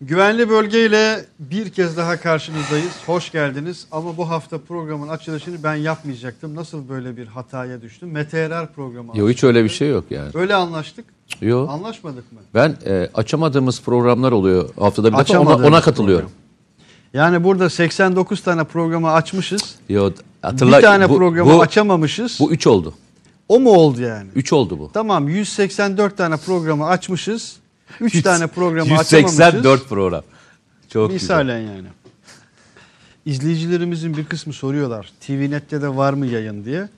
Güvenli bölgeyle bir kez daha karşınızdayız. Hoş geldiniz. Ama bu hafta programın açılışını ben yapmayacaktım. Nasıl böyle bir hataya düştüm? Meteorar programı. Yok hiç öyle bir şey yok yani. Öyle anlaştık. Yok. Anlaşmadık mı? Ben e, açamadığımız programlar oluyor haftada bir defa ona, ona katılıyorum. Yani burada 89 tane programı açmışız. Yok hatırla. bir tane bu, programı bu, açamamışız. Bu 3 oldu. o mu oldu yani? 3 oldu bu. Tamam 184 tane programı açmışız. 3 tane programı açamamışız. 184 program. Çok güzel. Misalen yani. İzleyicilerimizin bir kısmı soruyorlar. TVNet'te de var mı yayın diye.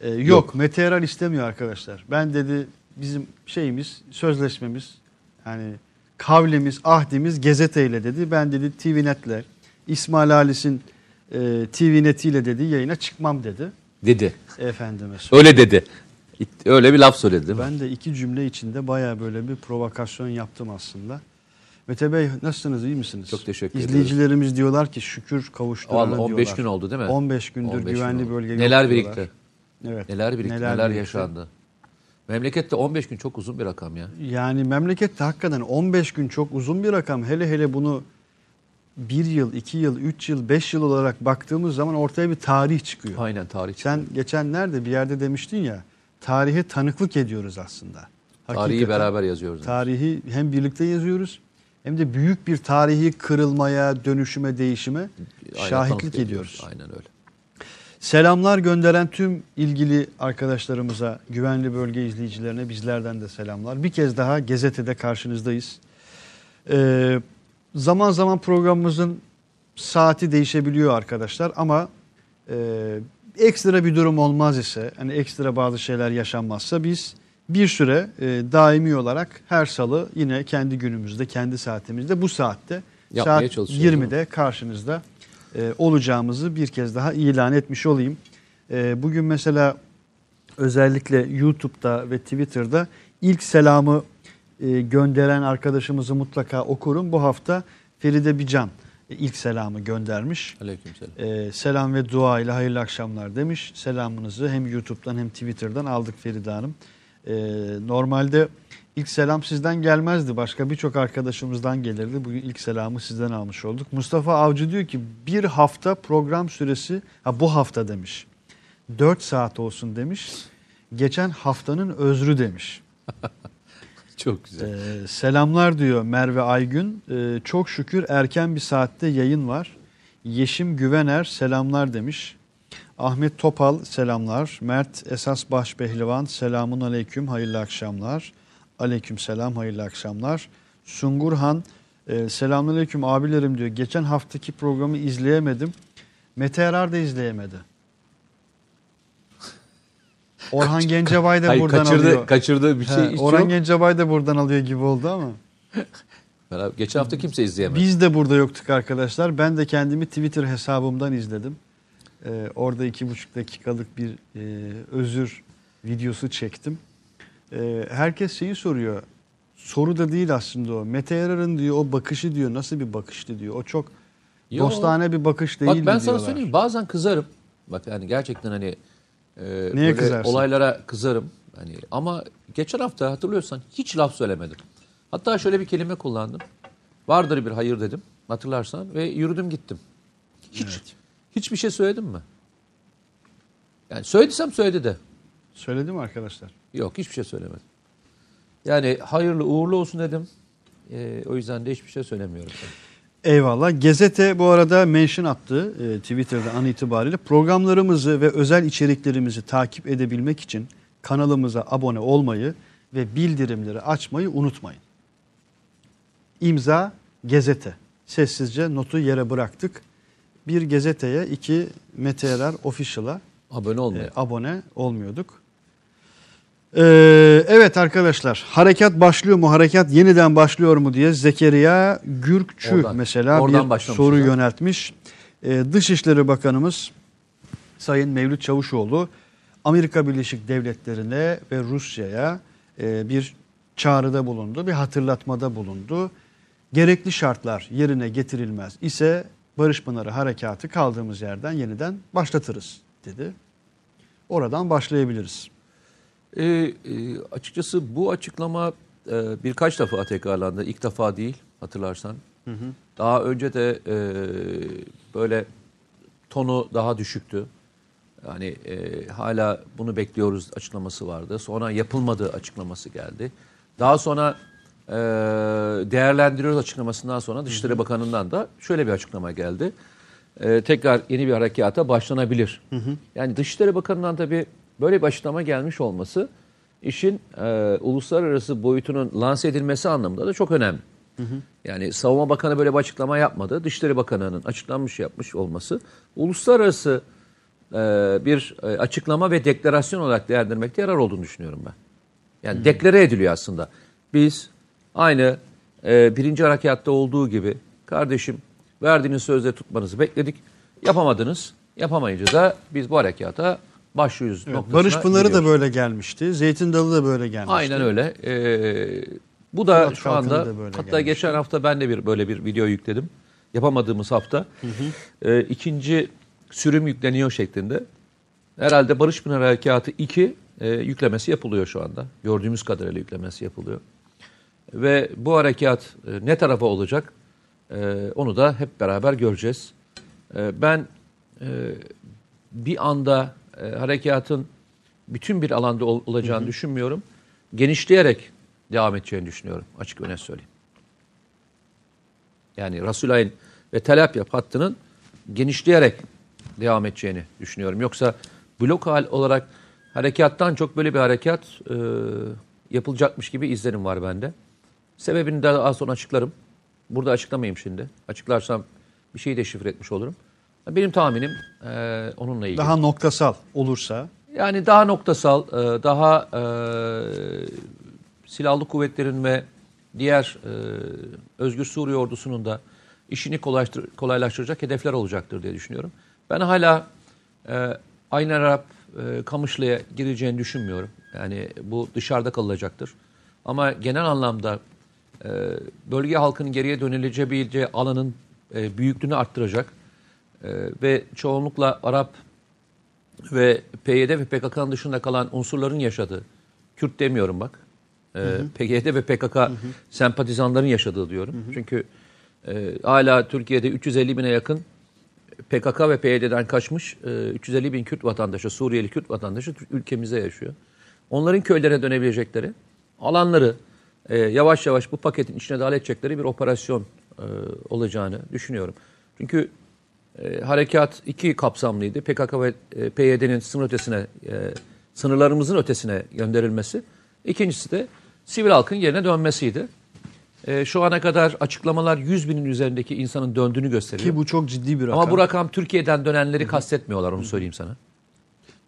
Ee, yok, Yok. Meteoral istemiyor arkadaşlar. Ben dedi bizim şeyimiz, sözleşmemiz, yani kavlimiz, ahdimiz gazeteyle dedi. Ben dedi TVNet'le, İsmail Halis'in e, TVNet'iyle dedi yayına çıkmam dedi. Dedi. Efendime söyleyeyim. Öyle dedi. Öyle bir laf söyledi değil mi? Ben de iki cümle içinde baya böyle bir provokasyon yaptım aslında. Mete Bey nasılsınız iyi misiniz? Çok teşekkür ederim. İzleyicilerimiz diyorlar ki şükür kavuşturana Vallahi 15 diyorlar. gün oldu değil mi? 15 gündür 15 gün güvenli oldu. bölge Neler diyorlar. birikti? Evet. Neler birikti? Neler, birikti. yaşandı? Memlekette 15 gün çok uzun bir rakam ya. Yani memlekette hakikaten 15 gün çok uzun bir rakam. Hele hele bunu bir yıl, iki yıl, üç yıl, beş yıl olarak baktığımız zaman ortaya bir tarih çıkıyor. Aynen tarih. Sen geçen nerede bir yerde demiştin ya tarihe tanıklık ediyoruz aslında. Tarihi Hakikaten. beraber yazıyoruz. Tarihi hem birlikte yazıyoruz hem de büyük bir tarihi kırılmaya, dönüşüme, değişime Aynen şahitlik ediyoruz. Aynen öyle. Selamlar gönderen tüm ilgili arkadaşlarımıza, güvenli bölge izleyicilerine bizlerden de selamlar. Bir kez daha Gezete'de karşınızdayız. Ee, zaman zaman programımızın saati değişebiliyor arkadaşlar ama e, ekstra bir durum olmaz ise, hani ekstra bazı şeyler yaşanmazsa biz bir süre e, daimi olarak her salı yine kendi günümüzde, kendi saatimizde bu saatte Yapmaya saat çalışıyoruz, 20'de karşınızda e, olacağımızı bir kez daha ilan etmiş olayım. E, bugün mesela özellikle YouTube'da ve Twitter'da ilk selamı e, gönderen arkadaşımızı mutlaka okurum. Bu hafta Feride Bican ilk selamı göndermiş. Aleykümselam. E, selam ve dua ile hayırlı akşamlar demiş. Selamınızı hem YouTube'dan hem Twitter'dan aldık Feride Hanım. E, normalde ilk selam sizden gelmezdi. Başka birçok arkadaşımızdan gelirdi. Bugün ilk selamı sizden almış olduk. Mustafa Avcı diyor ki bir hafta program süresi, ha bu hafta demiş. 4 saat olsun demiş. Geçen haftanın özrü demiş. Çok güzel. Ee, selamlar diyor Merve Aygün. Ee, çok şükür erken bir saatte yayın var. Yeşim Güvener selamlar demiş. Ahmet Topal selamlar. Mert Esas Başpehlivan selamun aleyküm hayırlı akşamlar. Aleyküm selam hayırlı akşamlar. Sungurhan e, selamun aleyküm abilerim diyor. Geçen haftaki programı izleyemedim. Mete Erar da izleyemedi. Orhan Gencebay da Hayır, buradan kaçırdı, alıyor. kaçırdığı bir şey He, hiç Orhan yok. Gencebay da buradan alıyor gibi oldu ama. Beraber- Geçen hafta kimse izleyemedi. Biz de burada yoktuk arkadaşlar. Ben de kendimi Twitter hesabımdan izledim. Ee, orada iki buçuk dakikalık bir e, özür videosu çektim. Ee, herkes şeyi soruyor. Soru da değil aslında o. Mete Yarar'ın diyor o bakışı diyor nasıl bir bakıştı diyor. O çok Yo. dostane bir bakış değil Bak ben sana diyorlar. söyleyeyim bazen kızarım. Bak yani gerçekten hani e, böyle kızarsın? olaylara kızarım. Hani ama geçen hafta hatırlıyorsan hiç laf söylemedim. Hatta şöyle bir kelime kullandım. Vardır bir hayır dedim. Hatırlarsan ve yürüdüm gittim. Hiç hiçbir şey söyledim mi? Yani söylediysem söyledi de. Söyledi mi arkadaşlar? Yok hiçbir şey söylemedim. Yani hayırlı uğurlu olsun dedim. E, o yüzden de hiçbir şey söylemiyorum. Eyvallah. Gezete bu arada mention attı e, Twitter'da an itibariyle. Programlarımızı ve özel içeriklerimizi takip edebilmek için kanalımıza abone olmayı ve bildirimleri açmayı unutmayın. İmza Gezete. Sessizce notu yere bıraktık. Bir Gezete'ye, iki Mete Erer Official'a Abone e, abone olmuyorduk. Ee, evet arkadaşlar harekat başlıyor mu harekat yeniden başlıyor mu diye Zekeriya Gürkçü Oradan- mesela oradan bir soru ha. yöneltmiş. Ee, Dışişleri Bakanımız Sayın Mevlüt Çavuşoğlu Amerika Birleşik Devletleri'ne ve Rusya'ya e, bir çağrıda bulundu, bir hatırlatmada bulundu. Gerekli şartlar yerine getirilmez ise Barış Pınarı Harekatı kaldığımız yerden yeniden başlatırız dedi. Oradan başlayabiliriz. E, e, açıkçası bu açıklama e, birkaç defa tekrarlandı. İlk defa değil hatırlarsan. Daha önce de e, böyle tonu daha düşüktü. Yani e, hala bunu bekliyoruz açıklaması vardı. Sonra yapılmadığı açıklaması geldi. Daha sonra e, değerlendiriyoruz açıklamasından sonra Dışişleri Bakanı'ndan da şöyle bir açıklama geldi. E, tekrar yeni bir harekata başlanabilir. Yani Dışişleri Bakanı'ndan tabii böyle bir açıklama gelmiş olması işin e, uluslararası boyutunun lanse edilmesi anlamında da çok önemli. Yani Savunma Bakanı böyle bir açıklama yapmadı. Dışişleri Bakanı'nın açıklanmış yapmış olması uluslararası e, bir e, açıklama ve deklarasyon olarak değerlendirmekte yarar olduğunu düşünüyorum ben. Yani deklare ediliyor aslında. Biz aynı e, birinci harekatta olduğu gibi kardeşim verdiğiniz sözleri tutmanızı bekledik. Yapamadınız. Yapamayınca da biz bu harekata başlıyoruz. Evet, Barış Pınarı da gidiyoruz. böyle gelmişti. Zeytin Dalı da böyle gelmişti. Aynen öyle. Ee, bu da Fırat şu anda da böyle hatta gelmişti. geçen hafta ben de bir böyle bir video yükledim. Yapamadığımız hafta. Ee, ikinci sürüm yükleniyor şeklinde. Herhalde Barış Pınar Harekatı 2 e, yüklemesi yapılıyor şu anda. Gördüğümüz kadarıyla yüklemesi yapılıyor. Ve bu harekat e, ne tarafa olacak? E, onu da hep beraber göreceğiz. E, ben e, bir anda e, harekatın bütün bir alanda ol- olacağını düşünmüyorum. Genişleyerek devam edeceğini düşünüyorum. Açık net söyleyeyim. Yani Rasulayn ve Tel hattının genişleyerek devam edeceğini düşünüyorum. Yoksa blok hal olarak harekattan çok böyle bir harekat e, yapılacakmış gibi izlenim var bende. Sebebini daha sonra açıklarım. Burada açıklamayayım şimdi. Açıklarsam bir şeyi de şifre etmiş olurum. Benim tahminim e, onunla ilgili. Daha noktasal olursa Yani daha noktasal, e, daha e, silahlı kuvvetlerin ve diğer e, Özgür Suriye ordusunun da işini kolaylaştır, kolaylaştıracak hedefler olacaktır diye düşünüyorum. Ben hala e, Aynen Arap e, Kamışlı'ya gireceğini düşünmüyorum. Yani bu dışarıda kalacaktır. Ama genel anlamda e, bölge halkının geriye dönülebileceği alanın e, büyüklüğünü arttıracak e, ve çoğunlukla Arap ve PYD ve PKK'nın dışında kalan unsurların yaşadığı, Kürt demiyorum bak, e, PYD ve PKK sempatizanların yaşadığı diyorum. Çünkü e, hala Türkiye'de 350 bine yakın PKK ve PYD'den kaçmış e, 350 bin Kürt vatandaşı, Suriyeli Kürt vatandaşı ülkemizde yaşıyor. Onların köylerine dönebilecekleri, alanları e, yavaş yavaş bu paketin içine dahil edecekleri bir operasyon e, olacağını düşünüyorum. Çünkü e, harekat iki kapsamlıydı. PKK ve e, PYD'nin sınır ötesine, e, sınırlarımızın ötesine gönderilmesi. İkincisi de sivil halkın yerine dönmesiydi. E, şu ana kadar açıklamalar 100 binin üzerindeki insanın döndüğünü gösteriyor. ki bu çok ciddi bir rakam. Ama bu rakam Türkiye'den dönenleri kastetmiyorlar onu söyleyeyim sana.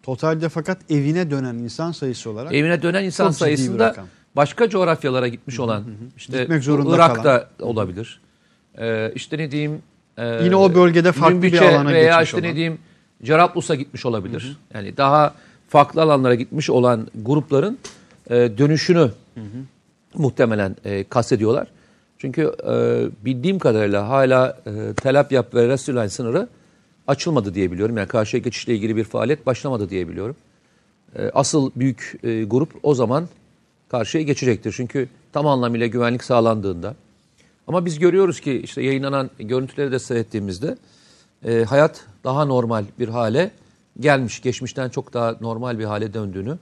Totalde fakat evine dönen insan sayısı olarak Evine dönen insan sayısında başka coğrafyalara gitmiş olan işte Gitmek zorunda Irak'ta olabilir. Ee, işte ne diyeyim e, Yine o bölgede farklı bir alana veya geçmiş işte ne olan. diyeyim Cerablus'a gitmiş olabilir. Yani daha farklı alanlara gitmiş olan grupların e, dönüşünü muhtemelen e, kastediyorlar. Çünkü e, bildiğim kadarıyla hala e, Tel Abyad ve Resulayn sınırı açılmadı diye biliyorum. Yani karşıya geçişle ilgili bir faaliyet başlamadı diye biliyorum. E, asıl büyük e, grup o zaman karşıya geçecektir. Çünkü tam anlamıyla güvenlik sağlandığında. Ama biz görüyoruz ki işte yayınlanan görüntüleri de seyrettiğimizde e, hayat daha normal bir hale gelmiş. Geçmişten çok daha normal bir hale döndüğünü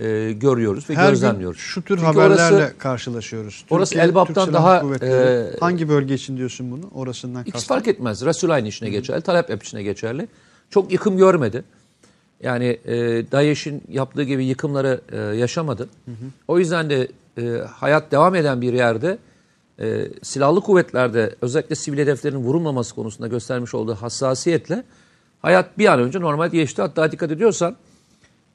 e, görüyoruz ve her gün gözlemliyoruz. şu tür Çünkü haberlerle orası- karşılaşıyoruz. orası Türkiye, Elbap'tan Türk Silahlı daha, e, hangi bölge için diyorsun bunu? Orasından Hiç fark etmez. Resul aynı içine geçerli, Talep içine geçerli. Çok yıkım görmedi. Yani e, DAEŞ'in yaptığı gibi yıkımları e, yaşamadı. O yüzden de e, hayat devam eden bir yerde e, silahlı kuvvetlerde özellikle sivil hedeflerin vurulmaması konusunda göstermiş olduğu hassasiyetle hayat bir an önce normal geçti. Hatta dikkat ediyorsan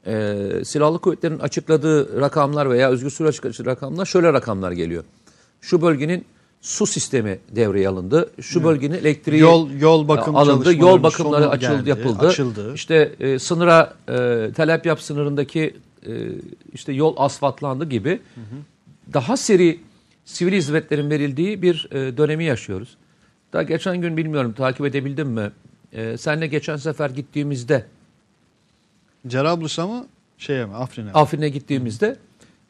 e, silahlı kuvvetlerin açıkladığı rakamlar veya özgür sürü açıkladığı rakamlar şöyle rakamlar geliyor. Şu bölgenin su sistemi devreye alındı. Şu bölgenin elektriği Yol- yol bakım alındı. Yol bakımları açıldı, geldi, yapıldı. açıldı. İşte e, sınıra e, Tel Abyad sınırındaki e, işte yol asfaltlandı gibi daha seri sivil hizmetlerin verildiği bir e, dönemi yaşıyoruz. Daha geçen gün bilmiyorum takip edebildim mi? E, senle geçen sefer gittiğimizde Cerablus'a mı şeye mi Afrin'e mi? Afrin'e gittiğimizde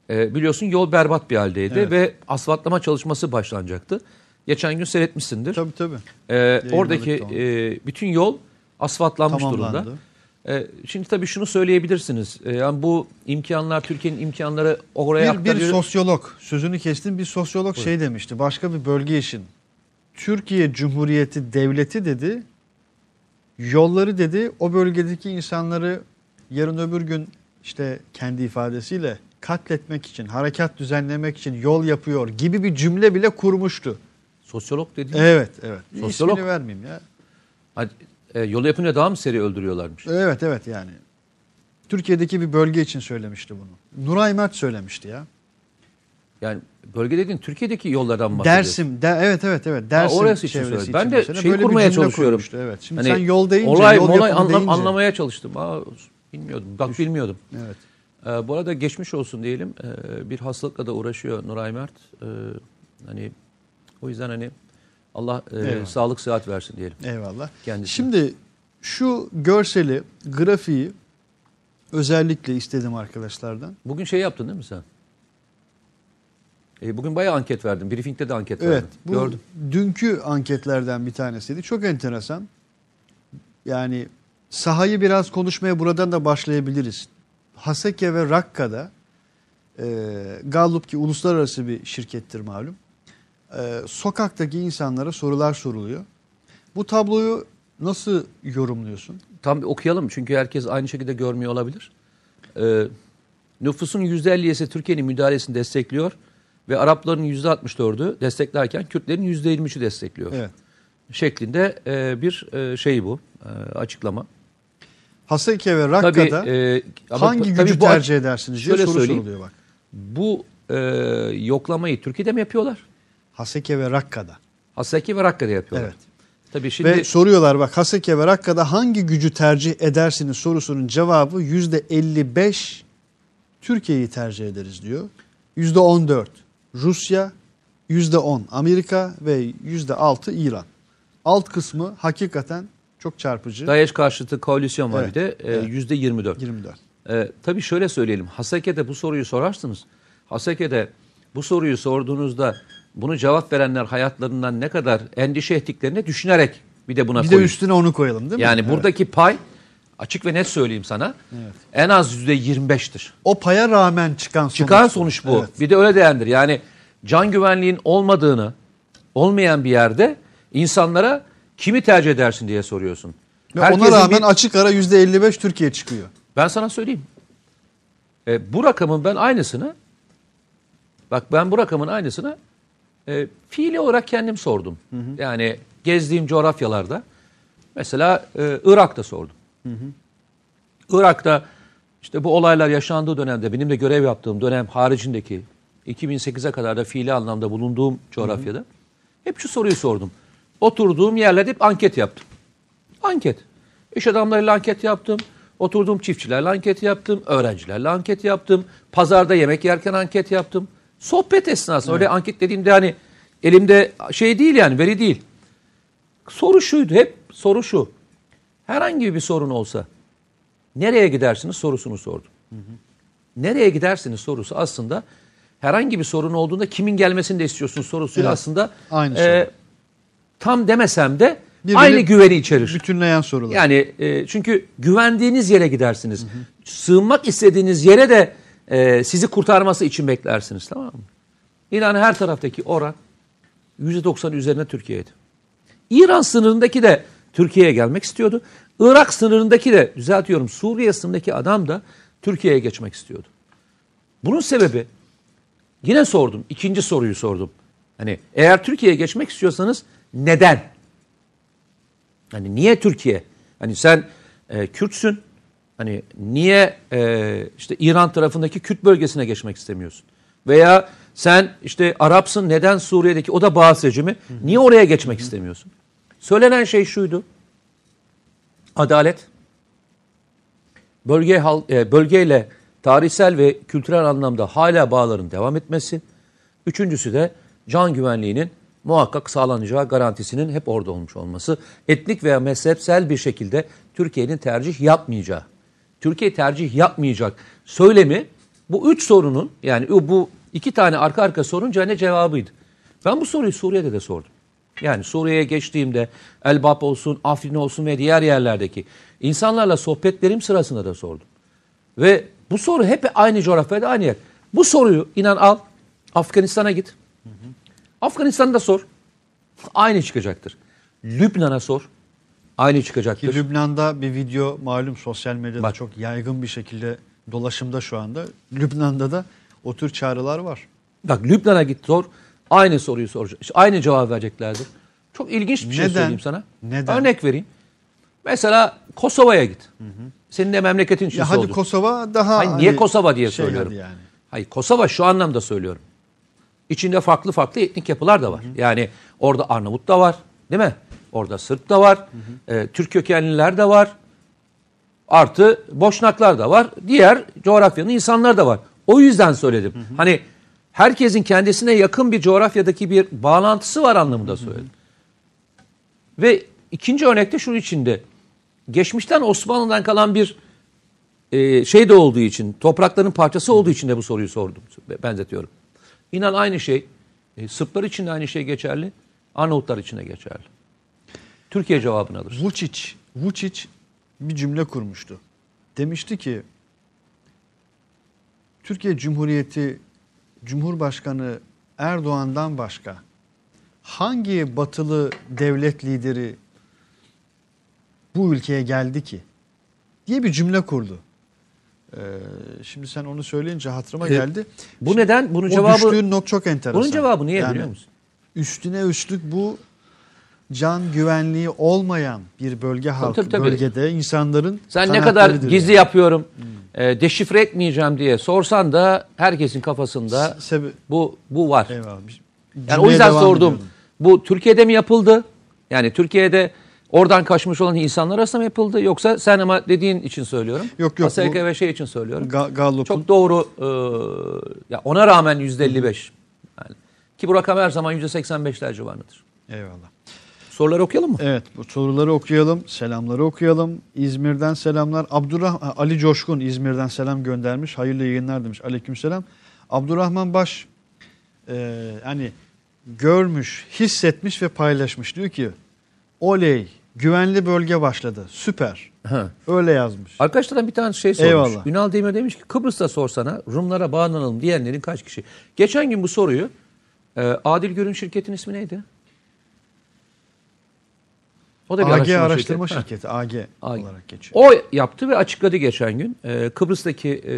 e, biliyorsun yol berbat bir haldeydi Evet. ve asfaltlama çalışması başlanacaktı. Geçen gün seyretmişsindir. Tabii tabii. Ee, oradaki e, bütün yol asfaltlanmış Tamamlandı. durumda. Ee, şimdi tabii şunu söyleyebilirsiniz. Ee, yani bu imkanlar, Türkiye'nin imkanları oraya Bir, bir sosyolog, sözünü kestim bir sosyolog şey demişti. Başka bir bölge için. Türkiye Cumhuriyeti Devleti dedi. Yolları dedi o bölgedeki insanları yarın öbür gün işte kendi ifadesiyle katletmek için, harekat düzenlemek için yol yapıyor gibi bir cümle bile kurmuştu. Sosyolog dediğim. Evet, evet. Sosyolog. İsmini vermeyeyim ya. Hadi, e, yolu yapınca daha mı seri öldürüyorlarmış? Evet, evet yani. Türkiye'deki bir bölge için söylemişti bunu. Nuray Mert söylemişti ya. Yani bölge dediğin Türkiye'deki yollardan mı? Dersim, de, evet evet evet. Dersim orası için çevresi söyle. Ben de mesela şey böyle kurmaya çalışıyorum. kurmuştu, Evet. Şimdi Hani sen yol deyince, olay, yol yapımı anla- deyince. anlamaya çalıştım. Aa, bilmiyordum. Bak bilmiyordum. Evet. Ee, bu arada geçmiş olsun diyelim. Ee, bir hastalıkla da uğraşıyor Nuray Mert. Ee, hani o yüzden hani Allah e, Eyvallah. sağlık sıhhat versin diyelim. Eyvallah. Kendisine. Şimdi şu görseli, grafiği özellikle istedim arkadaşlardan. Bugün şey yaptın değil mi sen? E, bugün bayağı anket verdin. Briefing'de de anket Evet. verdin. Bu Gördüm. dünkü anketlerden bir tanesiydi. Çok enteresan. Yani sahayı biraz konuşmaya buradan da başlayabiliriz. Haseke ve Rakka'da e, Gallup ki uluslararası bir şirkettir malum. E, sokaktaki insanlara sorular soruluyor. Bu tabloyu nasıl yorumluyorsun? Tam bir okuyalım çünkü herkes aynı şekilde görmüyor olabilir. Ee, nüfusun %57'si Türkiye'nin müdahalesini destekliyor ve Arapların %64'ü desteklerken Kürtlerin %23'ü destekliyor. Evet. Şeklinde e, bir e, şey bu e, açıklama. Haseke ve Rakka'da Tabii, e, ama hangi tabii gücü bu- tercih edersiniz diye soru soruluyor bak. Bu e, yoklamayı Türkiye'de mi yapıyorlar? Haseke ve Rakka'da. Haseki ve Rakka'da yapıyorlar. Evet. Tabii şimdi Ve soruyorlar bak Haseke ve Rakka'da hangi gücü tercih edersiniz sorusunun cevabı yüzde 55 Türkiye'yi tercih ederiz diyor. Yüzde 14 Rusya, yüzde 10 Amerika ve yüzde 6 İran. Alt kısmı hakikaten çok çarpıcı. DAEŞ karşıtı koalisyon var Evet, bir de e, evet. yüzde 24. 24. Ee, tabii şöyle söyleyelim. Haseke'de bu soruyu sorarsınız. Haseke'de bu soruyu sorduğunuzda bunu cevap verenler hayatlarından ne kadar endişe ettiklerini düşünerek bir de buna Bir de koyun. üstüne onu koyalım değil mi? yani Evet. buradaki pay açık ve net söyleyeyim sana en az yüzde 25'tir. o paya rağmen çıkan sonuç. Çıkan sonuç bu. Evet. Bir de öyle değerlendir. Yani can güvenliğin olmadığını, olmayan bir yerde insanlara kimi tercih edersin diye soruyorsun. Ve ona rağmen bir- açık ara yüzde 55 Türkiye çıkıyor. Ben sana söyleyeyim. E, bu rakamın ben aynısını bak ben bu rakamın aynısını e, fiili olarak kendim sordum. Yani gezdiğim coğrafyalarda mesela e, Irak'ta sordum. Irak'ta işte bu olaylar yaşandığı dönemde benim de görev yaptığım dönem haricindeki 2008'e kadar da fiili anlamda bulunduğum coğrafyada hep şu soruyu sordum. Oturduğum yerlerde hep anket yaptım. Anket. İş adamlarıyla anket yaptım. Oturduğum çiftçilerle anket yaptım. Öğrencilerle anket yaptım. Pazarda yemek yerken anket yaptım. Sohbet esnasında öyle anket dediğimde hani elimde şey değil yani veri değil. Soru şuydu hep soru şu. Herhangi bir sorun olsa nereye gidersiniz sorusunu sordum. Nereye gidersiniz sorusu aslında herhangi bir sorun olduğunda kimin gelmesini de istiyorsunuz sorusuyla Evet, aslında aynı e, tam demesem de Birbirini aynı güveni içerir. Bütünleyen sorular. Yani e, çünkü güvendiğiniz yere gidersiniz. Sığınmak istediğiniz yere de e, sizi kurtarması için beklersiniz tamam mı? İnan her taraftaki oran %90 üzerine Türkiye'ydi. İran sınırındaki de Türkiye'ye gelmek istiyordu. Irak sınırındaki de düzeltiyorum Suriye sınırındaki adam da Türkiye'ye geçmek istiyordu. Bunun sebebi yine sordum. ikinci soruyu sordum. Hani eğer Türkiye'ye geçmek istiyorsanız neden? Hani niye Türkiye? Hani sen e, Kürtsün. Hani niye e, işte İran tarafındaki Kürt bölgesine geçmek istemiyorsun? Veya sen işte Arapsın neden Suriye'deki o da Bağız rejimi niye oraya geçmek istemiyorsun? Söylenen şey şuydu. Adalet. Bölge e, bölgeyle tarihsel ve kültürel anlamda hala bağların devam etmesi. Üçüncüsü de can güvenliğinin muhakkak sağlanacağı garantisinin hep orada olmuş olması. Etnik veya mezhepsel bir şekilde Türkiye'nin tercih yapmayacağı. Türkiye tercih yapmayacak söylemi bu üç sorunun yani bu iki tane arka arka sorun ne cevabıydı. Ben bu soruyu Suriye'de de sordum. Yani Suriye'ye geçtiğimde Elbap olsun, Afrin olsun ve diğer yerlerdeki insanlarla sohbetlerim sırasında da sordum. Ve bu soru hep aynı coğrafyada aynı yer. Bu soruyu inan al Afganistan'a git. Afganistan'da sor. Aynı çıkacaktır. Lübnan'a sor. Aynı çıkacaktır. Ki Lübnan'da bir video malum sosyal medyada Bak. çok yaygın bir şekilde dolaşımda şu anda. Lübnan'da da o tür çağrılar var. Bak Lübnan'a git sor. Aynı soruyu soracak. işte Aynı cevap vereceklerdir. Çok ilginç bir şey Neden? söyleyeyim sana. Neden? Örnek vereyim. Mesela Kosova'ya git. Senin de memleketin için Ya hadi oldu. Kosova daha Hayır, niye hani Kosova diye şey söylüyorum. yani. Hayır Kosova şu anlamda söylüyorum. İçinde farklı farklı etnik yapılar da var. Yani orada Arnavut da var değil mi? Orada Sırp da var. e, Türk kökenliler de var. Artı Boşnaklar da var. Diğer coğrafyanın insanlar da var. O yüzden söyledim. Hani herkesin kendisine yakın bir coğrafyadaki bir bağlantısı var anlamında söyledim. Ve ikinci örnekte şunun içinde. Geçmişten Osmanlı'dan kalan bir e, şey de olduğu için, toprakların parçası olduğu için de bu soruyu sordum, benzetiyorum. İnan aynı şey, e, Sırplar için de aynı şey geçerli, Arnavutlar için de geçerli. Türkiye cevabını alır. Vučić, Vučić bir cümle kurmuştu. Demişti ki Türkiye Cumhuriyeti Cumhurbaşkanı Erdoğan'dan başka hangi batılı devlet lideri bu ülkeye geldi ki? diye bir cümle kurdu. Ee, şimdi sen onu söyleyince hatırıma E, geldi. Bu neden? Bunun o cevabı düştüğün not çok enteresan. bunun cevabı niye Yani biliyor musun? Üstüne üstlük bu can güvenliği olmayan bir bölge halkı tabii, tabii. bölgede insanların Sen ne kadar gizli yani. yapıyorum, e, deşifre etmeyeceğim diye sorsan da herkesin kafasında Sebe- bu bu var. Eyvallah. Bir- Yani o yüzden sordum. ediyordum. Bu Türkiye'de mi yapıldı? Yani Türkiye'de oradan kaçmış olan insanlar arasında mı yapıldı? Yoksa sen ama dediğin için söylüyorum. Yok, yok, ASK ve şey için söylüyorum. Ga- Gallup'un Çok doğru. e, ya ona rağmen yüzde 55. Yani, ki bu rakam her zaman yüzde 85'ler civarındadır. Eyvallah. Soruları okuyalım mı? Evet bu soruları okuyalım. Selamları okuyalım. İzmir'den selamlar. Abdurrah Ali Coşkun İzmir'den selam göndermiş. Hayırlı yayınlar demiş. Aleykümselam. Abdurrahman Baş e, hani görmüş, hissetmiş ve paylaşmış. Diyor ki oley güvenli bölge başladı. Süper. Ha. Öyle yazmış. Arkadaşlardan bir tane şey sormuş. Eyvallah. Ünal Demir demiş ki Kıbrıs'ta sorsana Rumlara bağlanalım diyenlerin kaç kişi? Geçen gün bu soruyu e, Adil Görün şirketin ismi neydi? O da bir AG araştırma, araştırma şirketi. şirketi, AG, AG. olarak geçiyor. O yaptı ve açıkladı geçen gün. Ee, Kıbrıs'taki e,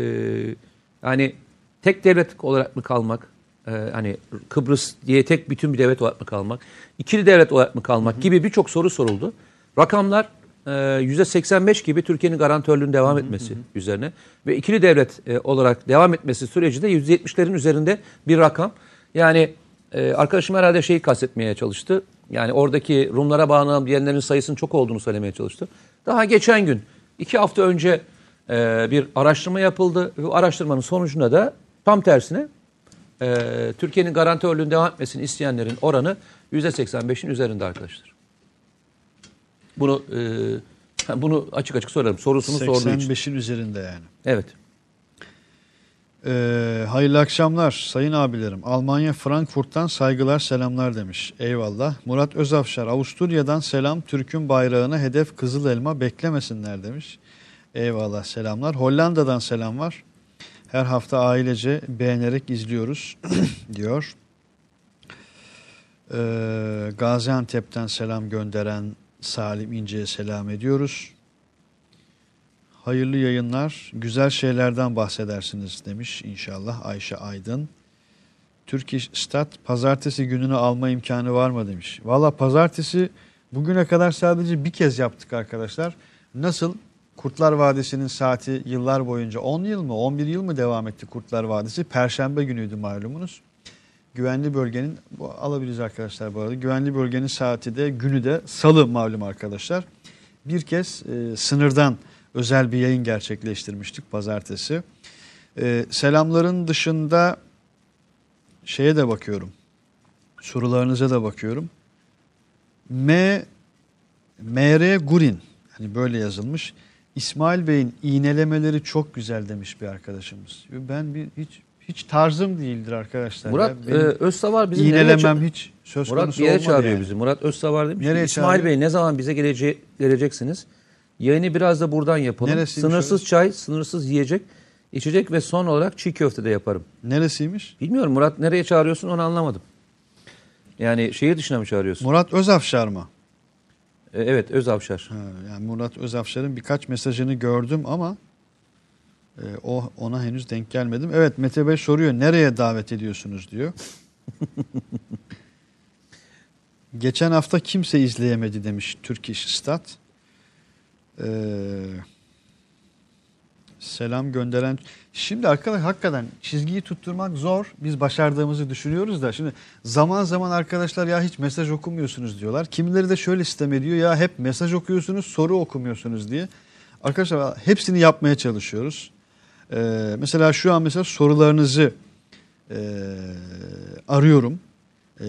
yani tek devlet olarak mı kalmak, e, hani Kıbrıs diye tek bütün bir devlet olarak mı kalmak, ikili devlet olarak mı kalmak gibi birçok soru soruldu. Rakamlar e, %85 gibi Türkiye'nin garantörlüğünün devam etmesi üzerine ve ikili devlet e, olarak devam etmesi süreci de %70'lerin üzerinde bir rakam. Yani e, arkadaşım herhalde şeyi kastetmeye çalıştı. Yani oradaki Rumlara bağlanan diyenlerin sayısının çok olduğunu söylemeye çalıştı. Daha geçen gün, iki hafta önce e, bir araştırma yapıldı. Bu araştırmanın sonucunda da tam tersine e, Türkiye'nin garantörlüğünün devam etmesini isteyenlerin oranı %85'in üzerinde arkadaşlar. Bunu e, bunu açık açık sorarım. Sorusunu sorduğu için. 85'in üzerinde yani. Evet. Ee, hayırlı akşamlar sayın abilerim. Almanya Frankfurt'tan saygılar selamlar demiş. Eyvallah. Murat Özafşar Avusturya'dan selam Türk'ün bayrağına hedef kızıl elma beklemesinler demiş. Eyvallah selamlar. Hollanda'dan selam var. Her hafta ailece beğenerek izliyoruz diyor. Ee, Gaziantep'ten selam gönderen Salim İnce'ye selam ediyoruz. Hayırlı yayınlar, güzel şeylerden bahsedersiniz demiş inşallah Ayşe Aydın. Türk İş Stat pazartesi gününü alma imkanı var mı demiş. Valla pazartesi bugüne kadar sadece bir kez yaptık arkadaşlar. Nasıl Kurtlar Vadisi'nin saati yıllar boyunca 10 yıl mı 11 yıl mı devam etti Kurtlar Vadisi? Perşembe günüydü malumunuz. Güvenli bölgenin bu alabiliriz arkadaşlar bu arada. Güvenli bölgenin saati de günü de salı malum arkadaşlar. Bir kez e, sınırdan özel bir yayın gerçekleştirmiştik pazartesi. E, selamların dışında şeye de bakıyorum. Sorularınıza da bakıyorum. M MR Gurin hani böyle yazılmış. İsmail Bey'in iğnelemeleri çok güzel demiş bir arkadaşımız. Ben bir hiç hiç tarzım değildir arkadaşlar. Murat ya. e, Benim Özsavar bizim iğnelemem hiç söz Murat konusu bir yere olmadı çağırıyor yani. bizi. Murat Özsavar demiş. Nereye İsmail çağırıyor? Bey ne zaman bize gelece geleceksiniz? Yayını biraz da buradan yapalım. Neresiymiş sınırsız orası? çay, sınırsız yiyecek, içecek ve son olarak çiğ köfte de yaparım. Neresiymiş? Bilmiyorum Murat nereye çağırıyorsun onu anlamadım. Yani şehir dışına mı çağırıyorsun? Murat Özafşar mı? E, evet Özavşar. Ha, yani Murat Özafşar'ın birkaç mesajını gördüm ama e, o ona henüz denk gelmedim. Evet Mete Bey soruyor nereye davet ediyorsunuz diyor. Geçen hafta kimse izleyemedi demiş Türk İş Stat. Ee, selam gönderen. Şimdi arkadaş hakikaten çizgiyi tutturmak zor. Biz başardığımızı düşünüyoruz da şimdi zaman zaman arkadaşlar ya hiç mesaj okumuyorsunuz diyorlar. Kimileri de şöyle sistem ediyor ya hep mesaj okuyorsunuz soru okumuyorsunuz diye. Arkadaşlar hepsini yapmaya çalışıyoruz. Ee, mesela şu an mesela sorularınızı e, arıyorum. Ee,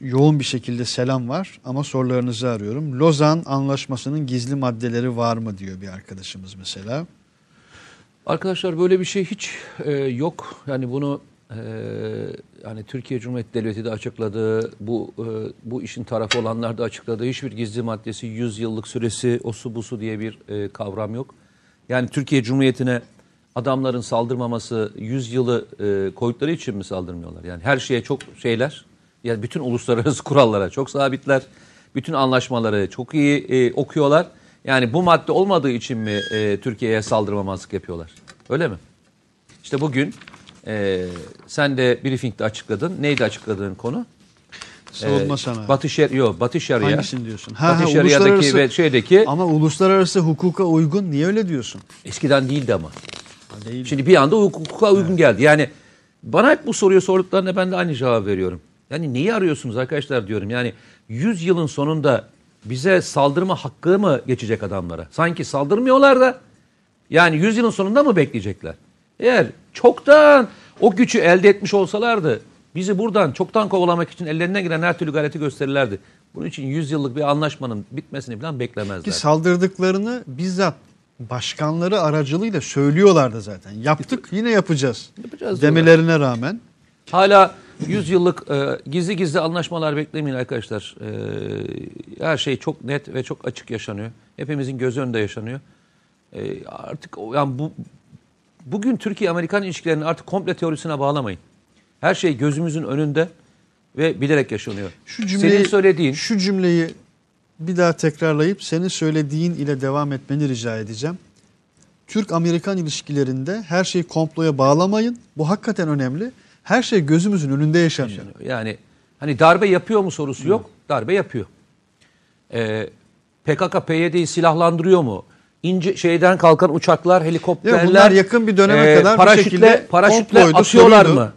yoğun bir şekilde selam var ama sorularınızı arıyorum. Lozan Anlaşması'nın gizli maddeleri var mı diyor bir arkadaşımız mesela. Arkadaşlar böyle bir şey hiç e, yok. Yani bunu e, yani Türkiye Cumhuriyeti Devleti de açıkladı. Bu e, bu işin tarafı olanlar da açıkladı. Hiçbir gizli maddesi, 100 yıllık süresi, osu busu diye bir e, kavram yok. Yani Türkiye Cumhuriyeti'ne adamların saldırmaması 100 yılı e, koydukları için mi saldırmıyorlar? Yani her şeye çok şeyler. Yani bütün uluslararası kurallara çok sabitler. Bütün anlaşmaları çok iyi e, okuyorlar. Yani bu madde olmadığı için mi e, Türkiye'ye saldırmamazlık yapıyorlar? Öyle mi? İşte bugün e, sen de briefingde açıkladın. Neydi açıkladığın konu? Savunma E, sanayi. Batı Şer yok Batı Şeria. Hangisini diyorsun? Batı Şeria'daki ve şeydeki Ama uluslararası hukuka uygun niye öyle diyorsun? eskiden değildi ama. Ha, değil. Şimdi bir anda hukuka uygun geldi. Yani bana hep bu soruyu sorduklarında ben de aynı cevabı veriyorum. Yani neyi arıyorsunuz arkadaşlar diyorum. Yani 100 yılın sonunda bize saldırma hakkı mı geçecek adamlara? Sanki saldırmıyorlar da yani 100 yılın sonunda mı bekleyecekler? Eğer çoktan o gücü elde etmiş olsalardı bizi buradan çoktan kovalamak için ellerinden gelen her türlü gayreti gösterirlerdi. Bunun için 100 yıllık bir anlaşmanın bitmesini falan beklemezler. Ki saldırdıklarını bizzat başkanları aracılığıyla söylüyorlardı zaten. Yaptık yine yapacağız. Yapacağız demelerine rağmen. Hala 100 yıllık e, gizli gizli anlaşmalar beklemeyin arkadaşlar. E, her şey çok net ve çok açık yaşanıyor. Hepimizin göz önünde yaşanıyor. E, artık yani bu bugün Türkiye-Amerikan ilişkilerini artık komple teorisine bağlamayın. Her şey gözümüzün önünde ve bilerek yaşanıyor. Şu cümleyi, Senin söylediğin şu cümleyi bir daha tekrarlayıp senin söylediğin ile devam etmeni rica edeceğim. Türk-Amerikan ilişkilerinde her şeyi komploya bağlamayın. Bu hakikaten önemli. Her şey gözümüzün önünde yaşanıyor. Yani hani darbe yapıyor mu sorusu yok. Darbe yapıyor. Ee, PKK PYD'yi silahlandırıyor mu? İnce şeyden kalkan uçaklar, helikopterler. Ya bunlar yakın bir döneme e, kadar bir paraşütle, şekilde paraşütle atıyorlar soruydu. mı?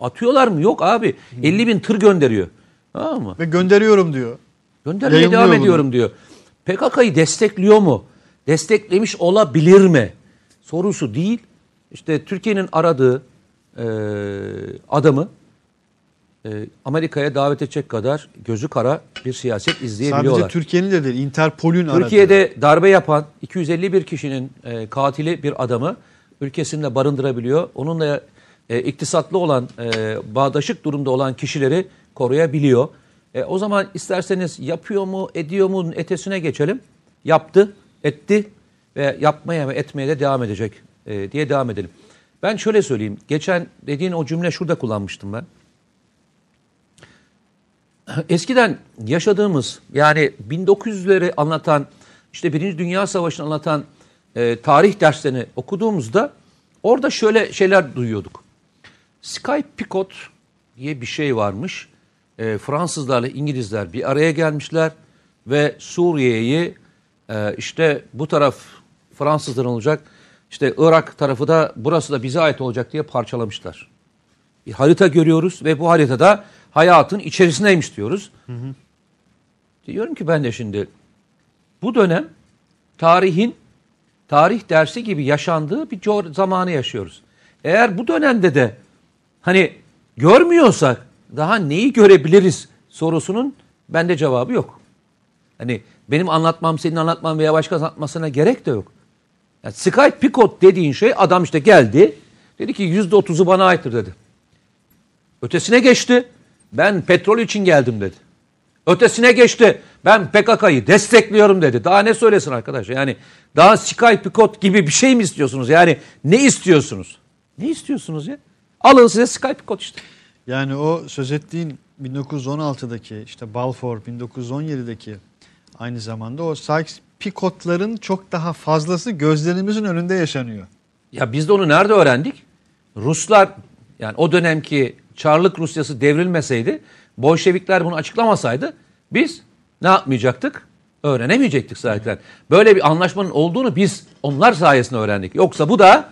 Atıyorlar mı? Yok abi. 50 bin tır gönderiyor. Tamam mı? Ve gönderiyorum diyor. Göndermeye devam bunu. ediyorum diyor. PKK'yı destekliyor mu? Desteklemiş olabilir mi? Sorusu değil. İşte Türkiye'nin aradığı e, adamı e, Amerika'ya davet edecek kadar gözü kara bir siyaset izleyebiliyorlar. Sadece Türkiye'nin de değil, Interpol'ün aradığı. Türkiye'de darbe yapan 251 kişinin e, katili bir adamı ülkesinde barındırabiliyor. Onunla e, iktisatlı olan, e, bağdaşık durumda olan kişileri koruyabiliyor. E, o zaman isterseniz yapıyor mu, ediyor mu etesine geçelim. Yaptı, etti ve yapmaya ve etmeye de devam edecek e, diye devam edelim. Ben şöyle söyleyeyim. Geçen dediğin o cümle şurada kullanmıştım ben. Eskiden yaşadığımız yani 1900'leri anlatan işte Birinci Dünya Savaşı'nı anlatan e, tarih derslerini okuduğumuzda orada şöyle şeyler duyuyorduk. Sky Picot diye bir şey varmış. E, Fransızlarla İngilizler bir araya gelmişler ve Suriye'yi e, işte bu taraf Fransızlar olacak işte Irak tarafı da burası da bize ait olacak diye parçalamışlar bir harita görüyoruz ve bu haritada hayatın içerisindeymiş diyoruz. Diyorum ki ben de şimdi bu dönem tarihin tarih dersi gibi yaşandığı bir zamanı yaşıyoruz. Eğer bu dönemde de hani görmüyorsak daha neyi görebiliriz sorusunun bende cevabı yok. Hani benim anlatmam, senin anlatman veya başka anlatmasına gerek de yok. Yani Sky Picot dediğin şey adam işte geldi. Dedi ki yüzde otuzu bana aittir dedi. Ötesine geçti. Ben petrol için geldim dedi. Ötesine geçti. Ben PKK'yı destekliyorum dedi. Daha ne söylesin arkadaş? Yani daha Sky Picot gibi bir şey mi istiyorsunuz? Yani ne istiyorsunuz? Ne istiyorsunuz ya? Alın size Sky Picot işte. Yani o söz ettiğin 1916'daki işte Balfour 1917'deki aynı zamanda o Sykes-Picot'ların çok daha fazlası gözlerimizin önünde yaşanıyor. Ya biz de onu nerede öğrendik? Ruslar yani o dönemki Çarlık Rusyası devrilmeseydi, Bolşevikler bunu açıklamasaydı biz ne yapmayacaktık? Öğrenemeyecektik zaten. Böyle bir anlaşmanın olduğunu biz onlar sayesinde öğrendik. Yoksa bu da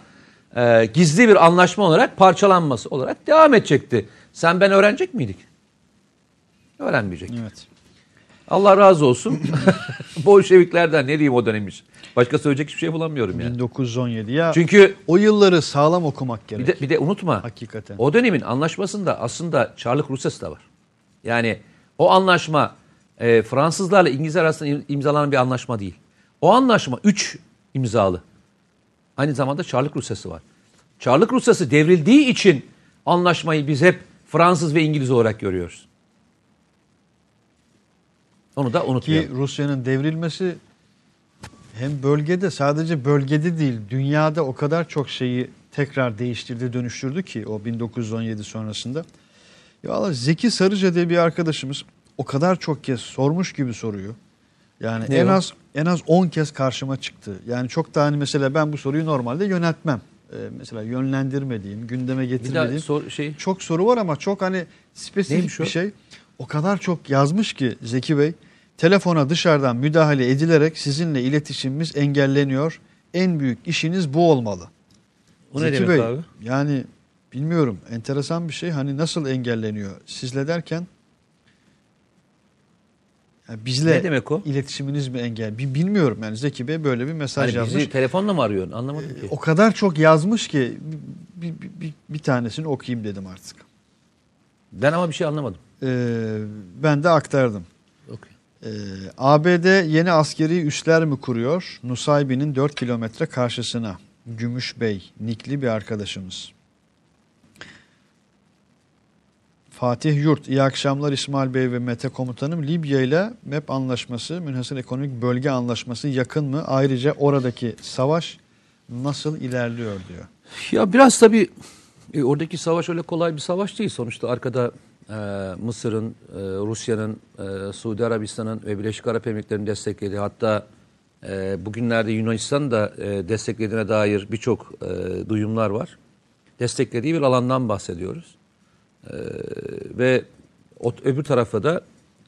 e, gizli bir anlaşma olarak parçalanması olarak devam edecekti. Sen ben öğrenecek miydik? Öğrenmeyecek. Evet. Allah razı olsun. Bolşeviklerden ne diyeyim o dönem için. Başka söyleyecek hiçbir şey bulamıyorum yani. 1917 ya. Çünkü o yılları sağlam okumak gerek. bir de, bir de unutma. Hakikaten. O dönemin anlaşmasında aslında Çarlık Rusyası da var. Yani o anlaşma e, Fransızlarla İngilizler arasında im- imzalanan bir anlaşma değil. O anlaşma 3 imzalı. Aynı zamanda Çarlık Rusyası var. Çarlık Rusyası devrildiği için anlaşmayı biz hep Fransız ve İngiliz olarak görüyoruz. Onu da Ki unutmayalım. Rusya'nın devrilmesi hem bölgede sadece bölgede değil dünyada o kadar çok şeyi tekrar değiştirdi dönüştürdü ki o 1917 sonrasında. Ya Allah Zeki Sarıca diye bir arkadaşımız o kadar çok kez sormuş gibi soruyor. Yani Ne en o? az en az 10 kez karşıma çıktı. Yani çok da hani mesela ben bu soruyu normalde yöneltmem. Ee, mesela yönlendirmediğim, gündeme getirmediğim sor, şey, çok soru var ama çok hani spesifik bir şey. O kadar çok yazmış ki Zeki Bey. Telefona dışarıdan müdahale edilerek sizinle iletişimimiz engelleniyor. En büyük işiniz bu olmalı. o ne Zeki demek Bey, abi? yani bilmiyorum enteresan bir şey. Hani nasıl engelleniyor? Sizle derken yani bizle Ne demek o? iletişiminiz mi engel? Bi- Bilmiyorum yani Zeki Bey böyle bir mesaj Hani yazmış. bizi telefonla mı arıyorsun? Anlamadım ki. O kadar çok yazmış ki bir, bir, bir, bir tanesini okuyayım dedim artık. Ben ama bir şey anlamadım. Ee, ben de aktardım. Ee, ABD yeni askeri üsler mi kuruyor? Nusaybin'in 4 kilometre karşısına. Gümüşbey, Nikli bir arkadaşımız. Fatih Yurt, iyi akşamlar İsmail Bey ve Mete Komutanım. Libya ile MEP anlaşması, Münhasır Ekonomik Bölge Anlaşması yakın mı? Ayrıca oradaki savaş nasıl ilerliyor diyor. Ya biraz tabii e, oradaki savaş öyle kolay bir savaş değil. Sonuçta arkada e, Mısır'ın, e, Rusya'nın, e, Suudi Arabistan'ın ve Birleşik Arap Emirlikleri'nin desteklediği hatta e, bugünlerde Yunanistan'ın da e, desteklediğine dair birçok e, duyumlar var. Desteklediği bir alandan bahsediyoruz. E, ve o, öbür tarafa da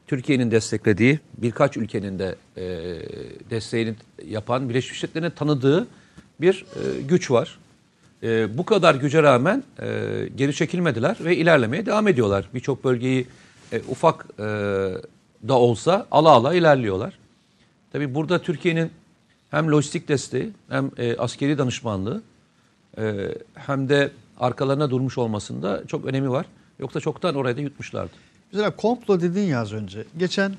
Türkiye'nin desteklediği birkaç ülkenin de e, desteğini yapan Birleşmiş Milletler'in tanıdığı bir e, güç var. E, bu kadar güce rağmen e, geri çekilmediler ve ilerlemeye devam ediyorlar. Birçok bölgeyi e, ufak e, da olsa ala ala ilerliyorlar. Tabii burada Türkiye'nin hem lojistik desteği hem e, askeri danışmanlığı e, hem de arkalarına durmuş olmasında çok önemi var. Yoksa çoktan orayı da yutmuşlardı. Mesela komplo dedin ya az önce. Geçen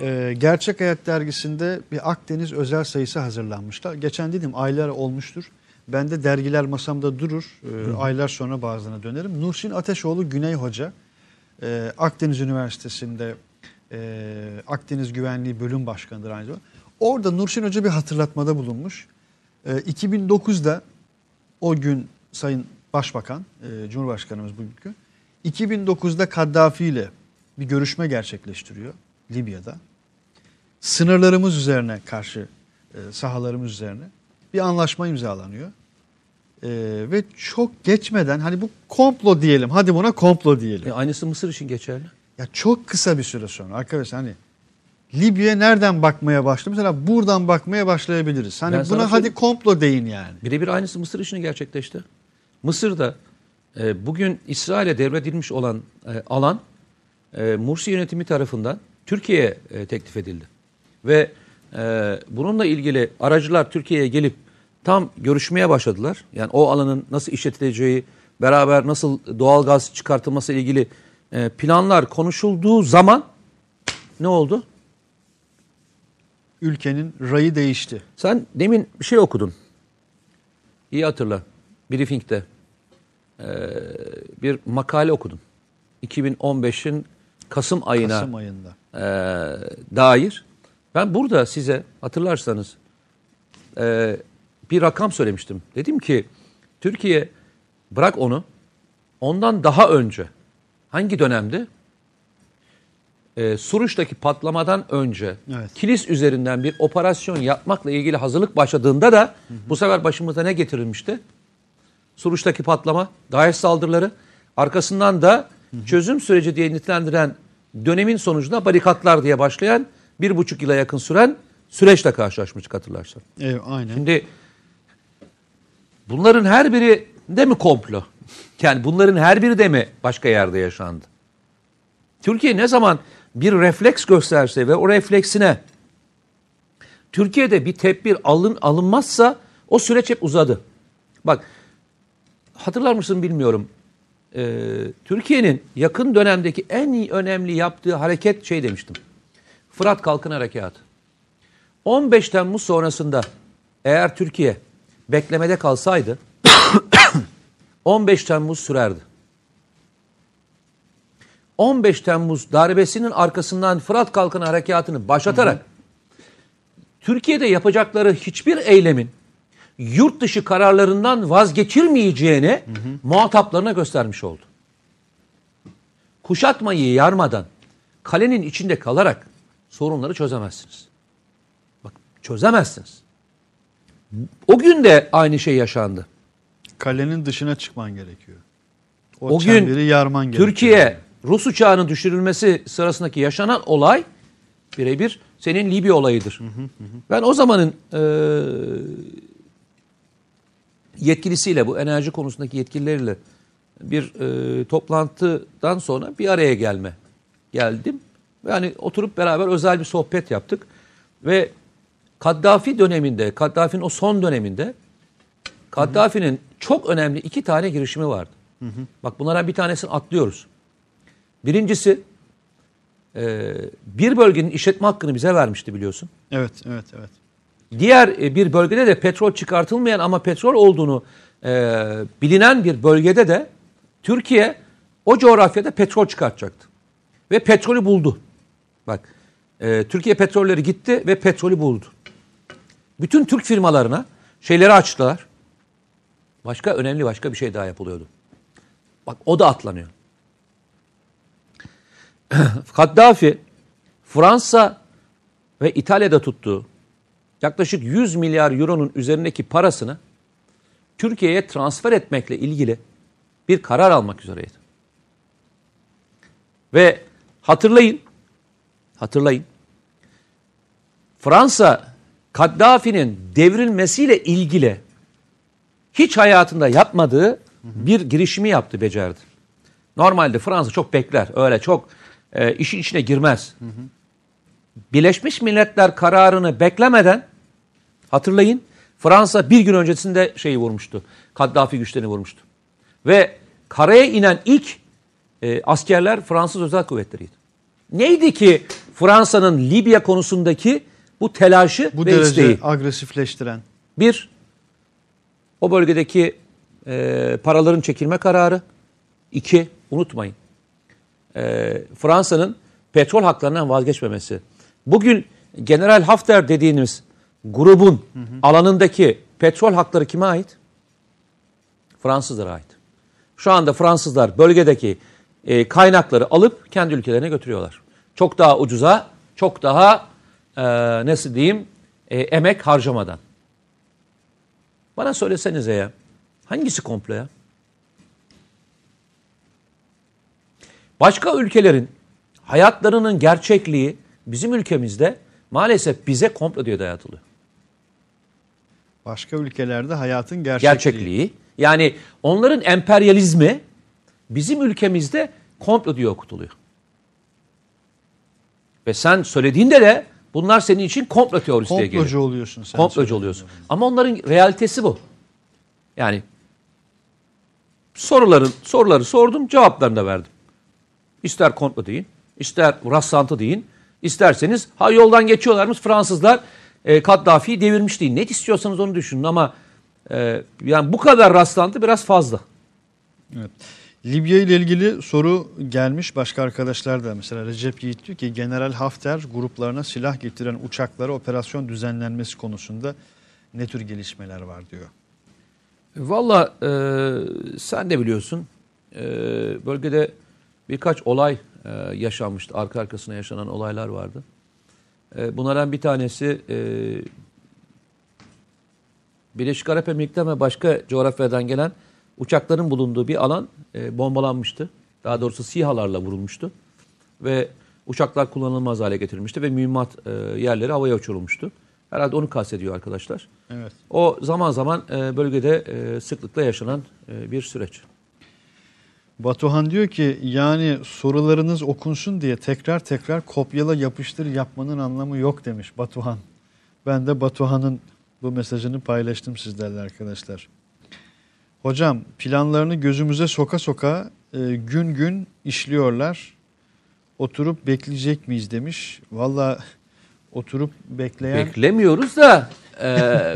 e, Gerçek Hayat dergisinde bir Akdeniz özel sayısı hazırlanmışlar. Geçen dedim aylar olmuştur. Ben de dergiler masamda durur. E, aylar sonra bazılarına dönerim. Nurşin Ateşoğlu Güney Hoca e, Akdeniz Üniversitesi'nde e, Akdeniz Güvenliği Bölüm Başkanı'dır aynı zamanda. Orada Nurşin Hoca bir hatırlatmada bulunmuş. E, 2009'da o gün Sayın Başbakan, e, Cumhurbaşkanımız bugünkü, 2009'da Kaddafi ile bir görüşme gerçekleştiriyor Libya'da. Sınırlarımız üzerine karşı, e, sahalarımız üzerine bir anlaşma imzalanıyor. E, ve çok geçmeden hani bu komplo diyelim, hadi buna komplo diyelim. E, aynısı Mısır için geçerli. Ya çok kısa bir süre sonra arkadaşlar hani Libya'ya nereden bakmaya başladı? Mesela buradan bakmaya başlayabiliriz. Hani Ben buna hadi komplo deyin yani. Birebir aynısı Mısır için gerçekleşti. Mısır'da e, bugün İsrail'e devredilmiş olan e, alan e, Mursi yönetimi tarafından Türkiye'ye e, teklif edildi. Ve e, bununla ilgili aracılar Türkiye'ye gelip tam görüşmeye başladılar. Yani o alanın nasıl işletileceği, beraber nasıl doğal gaz çıkartılması ile ilgili e, planlar konuşulduğu zaman ne oldu? Ülkenin rayı değişti. Sen demin bir şey okudun. İyi hatırla. Briefing'de. e, bir makale okudum. 2015'in Kasım ayına Kasım ayında. e, dair. Ben burada size hatırlarsanız bir rakam söylemiştim. Dedim ki Türkiye bırak onu ondan daha önce hangi dönemde? E, Suruç'taki patlamadan önce Evet. Kilis üzerinden bir operasyon yapmakla ilgili hazırlık başladığında da bu sefer başımıza ne getirilmişti? Suruç'taki patlama, DAEŞ saldırıları, arkasından da çözüm süreci diye nitelendiren dönemin sonucunda barikatlar diye başlayan bir buçuk yıla yakın süren süreçle karşılaşmıştık hatırlarsan. Evet, aynen. Şimdi bunların her biri de mi komplo? Yani bunların her biri de mi başka yerde yaşandı? Türkiye ne zaman bir refleks gösterse ve o refleksine Türkiye'de bir tedbir alın alınmazsa o süreç hep uzadı. Bak hatırlar mısın bilmiyorum. Ee, Türkiye'nin yakın dönemdeki en önemli yaptığı hareket şey demiştim. Fırat Kalkın Harekatı. 15 Temmuz sonrasında eğer Türkiye beklemede kalsaydı 15 Temmuz sürerdi. 15 Temmuz darbesinin arkasından Fırat Kalkın Harekatı'nı başlatarak Türkiye'de yapacakları hiçbir eylemin yurt dışı kararlarından vazgeçilmeyeceğini muhataplarına göstermiş oldu. Kuşatmayı yarmadan kalenin içinde kalarak sorunları çözemezsiniz. Bak çözemezsiniz. O gün de aynı şey yaşandı. Kalenin dışına çıkman gerekiyor. O, O gün yarman gerekiyor. Türkiye Rus uçağının düşürülmesi sırasındaki yaşanan olay birebir senin Libya olayıdır. Ben o zamanın e, yetkilisiyle bu enerji konusundaki yetkilileriyle bir e, toplantıdan sonra bir araya gelme geldim. Ve hani oturup beraber özel bir sohbet yaptık. Ve Kaddafi döneminde, Kaddafi'nin o son döneminde Kaddafi'nin çok önemli iki tane girişimi vardı. Bak bunlara bir tanesini atlıyoruz. Birincisi e, bir bölgenin işletme hakkını bize vermişti biliyorsun. Evet, evet, evet. Diğer e, bir bölgede de petrol çıkartılmayan ama petrol olduğunu e, bilinen bir bölgede de Türkiye o coğrafyada petrol çıkartacaktı. Ve petrolü buldu. Bak e, Türkiye petrolleri gitti ve petrolü buldu. Bütün Türk firmalarına şeyleri açtılar. Başka önemli başka bir şey daha yapılıyordu. Bak o da atlanıyor. Kaddafi Fransa ve İtalya'da tuttuğu yaklaşık 100 milyar euronun üzerindeki parasını Türkiye'ye transfer etmekle ilgili bir karar almak üzereydi. Ve hatırlayın, hatırlayın. Fransa Kaddafi'nin devrilmesiyle ilgili hiç hayatında yapmadığı bir girişimi yaptı, becerdi. Normalde Fransa çok bekler, öyle çok e, işin içine girmez. Birleşmiş Milletler kararını beklemeden hatırlayın Fransa bir gün öncesinde şeyi vurmuştu. Kaddafi güçlerini vurmuştu. Ve karaya inen ilk e, askerler Fransız özel kuvvetleriydi. Neydi ki Fransa'nın Libya konusundaki bu telaşı Bu ve derece isteği? agresifleştiren. Bir, o bölgedeki e, paraların çekilme kararı. İki, unutmayın. E, Fransa'nın petrol haklarından vazgeçmemesi. Bugün General Hafter dediğimiz grubun alanındaki petrol hakları kime ait? Fransızlara ait. Şu anda Fransızlar bölgedeki e, kaynakları alıp kendi ülkelerine götürüyorlar. Çok daha ucuza, çok daha e, nasıl diyeyim e, emek harcamadan. Bana söylesenize ya. Hangisi komplo ya? Başka ülkelerin hayatlarının gerçekliği bizim ülkemizde maalesef bize komplo diye dayatılıyor. Başka ülkelerde hayatın gerçekliği. Gerçekliği. Yani onların emperyalizmi bizim ülkemizde komplo diye okutuluyor. Ve sen söylediğinde de bunlar senin için komplo teorisi diye geliyor. Komplocu oluyorsun sen. Komplocu oluyorsun. Ama onların realitesi bu. Yani soruların soruları sordum, cevaplarını da verdim. İster komplo deyin, ister rastlantı deyin, isterseniz ha yoldan geçiyorlarmış Fransızlar e, Kaddafi'yi devirmiş deyin. Ne istiyorsanız onu düşünün ama e, yani bu kadar rastlantı biraz fazla. Evet. Libya ile ilgili soru gelmiş başka arkadaşlar da mesela Recep Yiğit diyor ki General Hafter gruplarına silah getiren uçaklara operasyon düzenlenmesi konusunda ne tür gelişmeler var diyor. Valla e, sen de biliyorsun e, bölgede birkaç olay e, yaşanmıştı. Arka arkasına yaşanan olaylar vardı. E, bunlardan bir tanesi e, Birleşik Arap Emirlikleri ve başka coğrafyadan gelen uçakların bulunduğu bir alan e, bombalanmıştı. Daha doğrusu SİHA'larla vurulmuştu. Ve uçaklar kullanılmaz hale getirilmişti ve mühimmat e, yerleri havaya uçurulmuştu. Herhalde onu kastediyor arkadaşlar. Evet. O zaman zaman e, bölgede e, sıklıkla yaşanan e, bir süreç. Batuhan diyor ki yani sorularınız okunsun diye tekrar tekrar kopyala yapıştır yapmanın anlamı yok demiş Batuhan. Ben de Batuhan'ın bu mesajını paylaştım sizlerle arkadaşlar. Hocam planlarını gözümüze soka soka e, gün gün işliyorlar. Oturup bekleyecek miyiz demiş. Valla oturup bekleyen... Beklemiyoruz da e,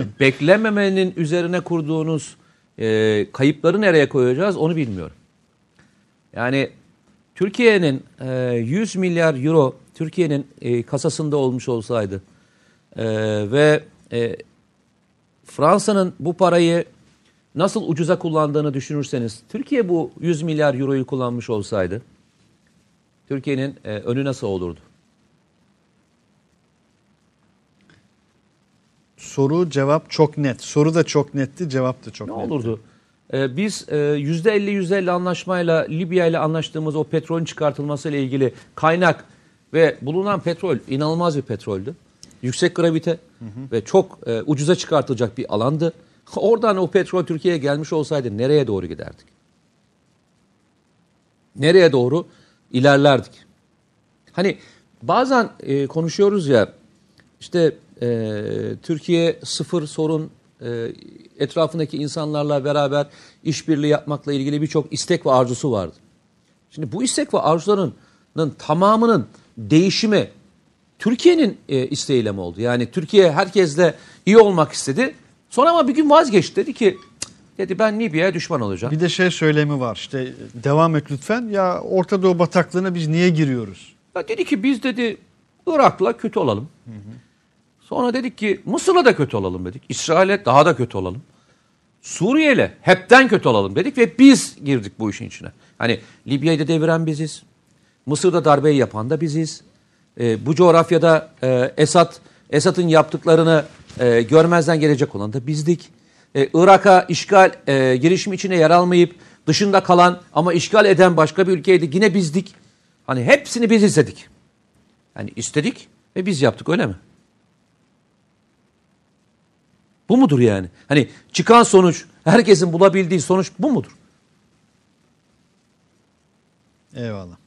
beklememenin üzerine kurduğunuz e, kayıpları nereye koyacağız onu bilmiyorum. Yani Türkiye'nin e, 100 milyar euro Türkiye'nin e, kasasında olmuş olsaydı e, ve e, Fransa'nın bu parayı nasıl ucuza kullandığını düşünürseniz Türkiye bu 100 milyar euroyu kullanmış olsaydı Türkiye'nin e, önü nasıl olurdu? Soru cevap çok net. Soru da çok netti cevap da çok Ne netti. olurdu? Ee, biz e, %50 %50 anlaşmayla Libya ile anlaştığımız o petrolün çıkartılması ile ilgili kaynak ve bulunan petrol inanılmaz bir petroldü. Yüksek gravite ve çok e, ucuza çıkartılacak bir alandı. Oradan o petrol Türkiye'ye gelmiş olsaydı nereye doğru giderdik? Nereye doğru ilerlerdik? Hani bazen e, konuşuyoruz ya işte e, Türkiye sıfır sorun e, etrafındaki insanlarla beraber işbirliği yapmakla ilgili birçok istek ve arzusu vardı. Şimdi bu istek ve arzularının tamamının değişimi Türkiye'nin e, isteğiyle mi oldu? Yani Türkiye herkesle iyi olmak istedi. Sonra ama bir gün vazgeçti dedi ki dedi ben Libya'ya düşman olacağım. Bir de şey söylemi var işte devam et lütfen ya Orta Doğu bataklığına biz niye giriyoruz? Ya dedi ki biz dedi Irak'la kötü olalım. Sonra dedik ki Mısır'la da kötü olalım dedik. İsrail'e daha da kötü olalım. Suriye'yle hepten kötü olalım dedik ve biz girdik bu işin içine. Hani Libya'yı da deviren biziz. Mısır'da darbeyi yapan da biziz. Ee, bu coğrafyada e, Esad Esad'ın yaptıklarını e, görmezden gelecek olan da bizdik. Ee, Irak'a işgal e, girişimi içine yer almayıp dışında kalan ama işgal eden başka bir ülkeydi yine bizdik. Hani hepsini biz istedik. Yani istedik ve biz yaptık öyle mi? Bu mudur yani? Hani çıkan sonuç, herkesin bulabildiği sonuç bu mudur? Eyvallah.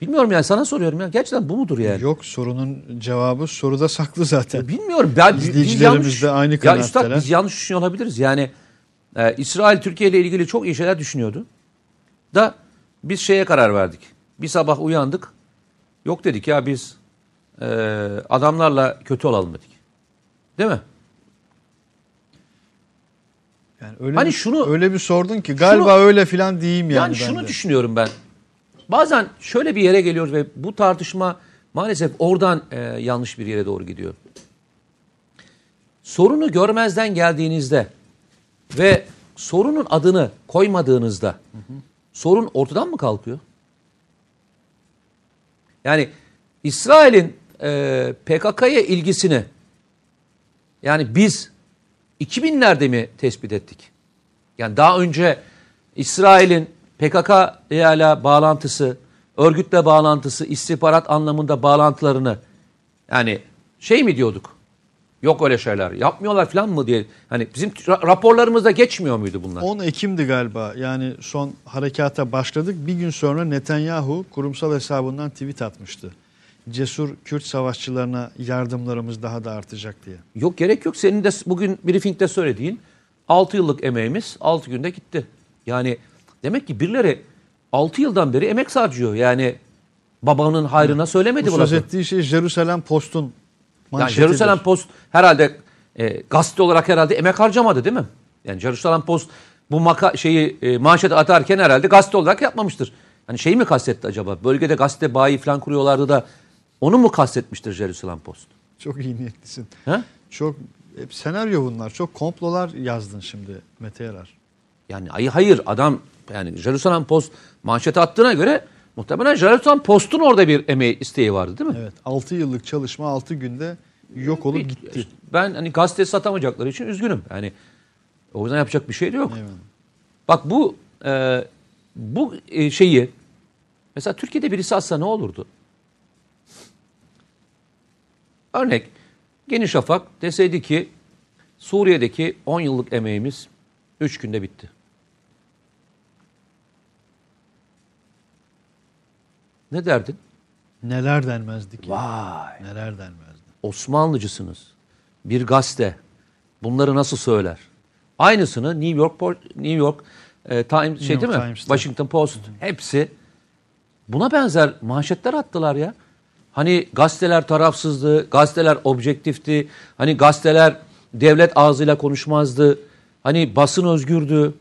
Bilmiyorum yani sana soruyorum ya. Gerçekten bu mudur yani? Yok sorunun cevabı soruda saklı zaten. Bilmiyorum. Ben, biz İzleyicilerimiz yanlış- de aynı Ya kanaatteler. üstad biz yanlış düşünüyor olabiliriz. Yani e, İsrail Türkiye ile ilgili çok iyi şeyler düşünüyordu. Da biz şeye karar verdik. Bir sabah uyandık. Yok dedik ya biz e, adamlarla kötü olalım dedik. Değil mi? Yani öyle Hani bir, şunu- öyle bir sordun ki galiba öyle filan diyeyim yani, Yani, şunu de. düşünüyorum ben. Bazen şöyle bir yere geliyoruz ve bu tartışma maalesef oradan e, yanlış bir yere doğru gidiyor. Sorunu görmezden geldiğinizde ve sorunun adını koymadığınızda sorun ortadan mı kalkıyor? Yani İsrail'in e, PKK'ya ilgisini yani biz 2000'lerde mi tespit ettik? Yani daha önce İsrail'in PKK ile bağlantısı, örgütle bağlantısı, istihbarat anlamında bağlantılarını yani şey mi diyorduk? Yok öyle şeyler. Yapmıyorlar falan mı diye. Hani bizim ra- raporlarımızda geçmiyor muydu bunlar? 10 Ekim'di galiba yani son harekata başladık. Bir gün sonra Netanyahu kurumsal hesabından tweet atmıştı. Cesur Kürt savaşçılarına yardımlarımız daha da artacak diye. Yok gerek yok. Senin de bugün briefingde söylediğin 6 yıllık emeğimiz 6 günde gitti. Yani demek ki birileri 6 yıldan beri emek harcıyor. Yani babanın hayrına söylemedi Bu bu söz lafı. ettiği şey Jerusalem Post'un Yani manşetidir. Jerusalem Post herhalde e, gazete olarak herhalde emek harcamadı değil mi? Yani Jerusalem Post bu maka şeyi e, manşet atarken herhalde gazete olarak yapmamıştır. Hani şeyi mi kastetti acaba? Bölgede gazete bayi falan kuruyorlardı da onu mu kastetmiştir Jerusalem Post? Çok iyi niyetlisin. He? Çok hep senaryo bunlar. Çok komplolar yazdın şimdi Mete Yarar. Yani ay hayır adam yani Jerusalem Post manşete attığına göre muhtemelen Jerusalem Post'un orada bir emeği isteği vardı değil mi? Evet. 6 yıllık çalışma 6 günde yok olup gitti. Ben hani gazete satamayacakları için üzgünüm. Yani o yüzden yapacak bir şey de yok. Eyvallah. Bak bu e, bu e, şeyi mesela Türkiye'de birisi atsa ne olurdu? Örnek Geniş Şafak deseydi ki Suriye'deki 10 yıllık emeğimiz 3 günde bitti. Ne derdin? Neler denmezdi ki? Vay. Neler denmezdi. Osmanlıcısınız. Bir gazete bunları nasıl söyler? Aynısını New York New York e, Times şey değil mi? Times'ta. Washington Post hepsi buna benzer manşetler attılar ya. Hani gazeteler tarafsızdı, gazeteler objektifti. Hani gazeteler devlet ağzıyla konuşmazdı. Hani basın özgürdü.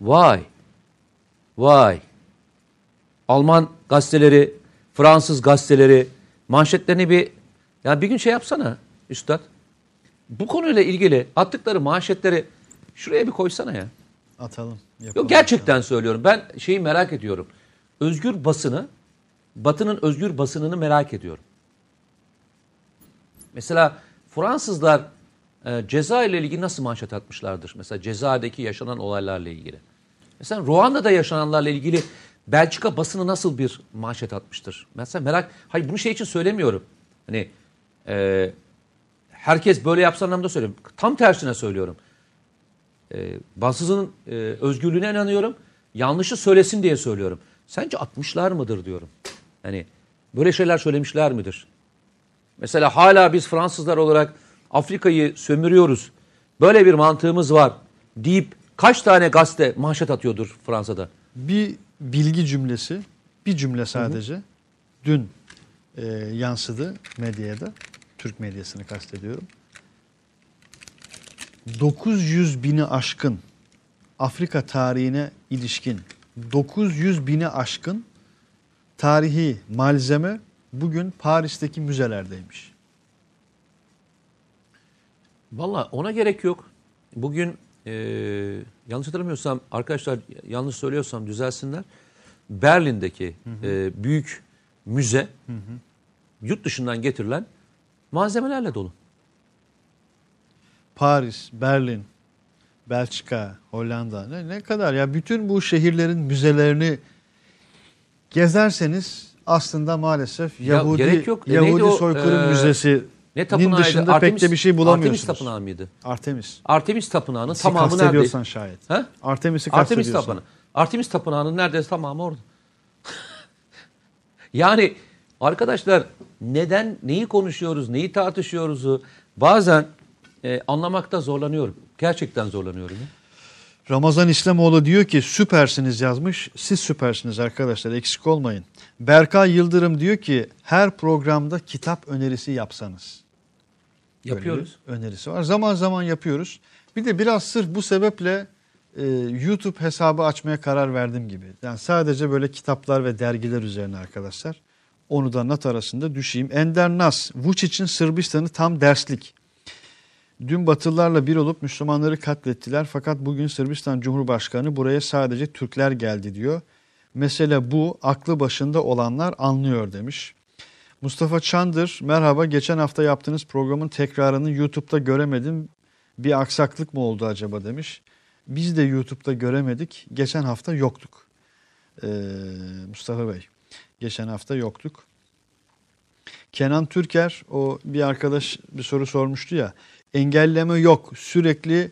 Vay. Vay. Alman gazeteleri, Fransız gazeteleri manşetlerini bir ya bir gün şey yapsana üstad. Bu konuyla ilgili attıkları manşetleri şuraya bir koysana ya. Atalım. Yok gerçekten söylüyorum. Ben şeyi merak ediyorum. Özgür basını, Batı'nın özgür basınını merak ediyorum. Mesela Fransızlar e, ceza ile ilgili nasıl manşet atmışlardır? Mesela cezaevdeki yaşanan olaylarla ilgili. Mesela Ruanda'da yaşananlarla ilgili Belçika basını nasıl bir manşet atmıştır? Mesela merak, hayır bunu şey için söylemiyorum. Hani e, herkes böyle yapsa anlamda söylüyorum. Tam tersine söylüyorum. E, basının e, özgürlüğüne inanıyorum. Yanlışı söylesin diye söylüyorum. Sence atmışlar mıdır diyorum. Hani böyle şeyler söylemişler midir? Mesela hala biz Fransızlar olarak Afrika'yı sömürüyoruz. Böyle bir mantığımız var deyip kaç tane gazete manşet atıyordur Fransa'da? Bir bilgi cümlesi, bir cümle sadece dün e, yansıdı medyada. Türk medyasını kastediyorum. 900 bini aşkın Afrika tarihine ilişkin 900 bini aşkın tarihi malzeme bugün Paris'teki müzelerdeymiş. Valla ona gerek yok. Bugün e, yanlış hatırlamıyorsam arkadaşlar yanlış söylüyorsam düzelsinler. Berlin'deki e, büyük müze yurt dışından getirilen malzemelerle dolu. Paris, Berlin, Belçika, Hollanda ne, ne kadar ya bütün bu şehirlerin müzelerini gezerseniz aslında maalesef Ya Yahudi gerek yok. E, Yahudi neydi o, soykırım e, müzesi Ne tapınağıydı? dışında pek de bir şey bulamıyorsunuz. Artemis tapınağı mıydı? Artemis. Artemis tapınağının Sizi tamamı nerede? kastediyorsan şayet. Ha? Artemis'i Artemis tapınağı. Artemis tapınağının neredeyse tamamı orada. yani arkadaşlar neden neyi konuşuyoruz, neyi tartışıyoruzu bazen e, anlamakta zorlanıyorum. Gerçekten zorlanıyorum. ya. Ramazan İslamoğlu diyor ki süpersiniz yazmış. Siz süpersiniz arkadaşlar eksik olmayın. Berkay Yıldırım diyor ki her programda kitap önerisi yapsanız. Yapıyoruz. önerisi var. Zaman zaman yapıyoruz. Bir de biraz sırf bu sebeple e, YouTube hesabı açmaya karar verdim gibi. Yani sadece böyle kitaplar ve dergiler üzerine arkadaşlar. Onu da not arasında düşeyim. Ender Nas, Vučić'in Sırbistan'ı tam derslik. Dün Batılılarla bir olup Müslümanları katlettiler fakat bugün Sırbistan Cumhurbaşkanı buraya sadece Türkler geldi diyor. Mesele bu, aklı başında olanlar anlıyor demiş. Mustafa Çandır, merhaba geçen hafta yaptığınız programın tekrarını YouTube'da göremedim. Bir aksaklık mı oldu acaba demiş. Biz de YouTube'da göremedik. Geçen hafta yoktuk. Ee, Mustafa Bey, geçen hafta yoktuk. Kenan Türker, o bir arkadaş bir soru sormuştu ya. Engelleme yok. Sürekli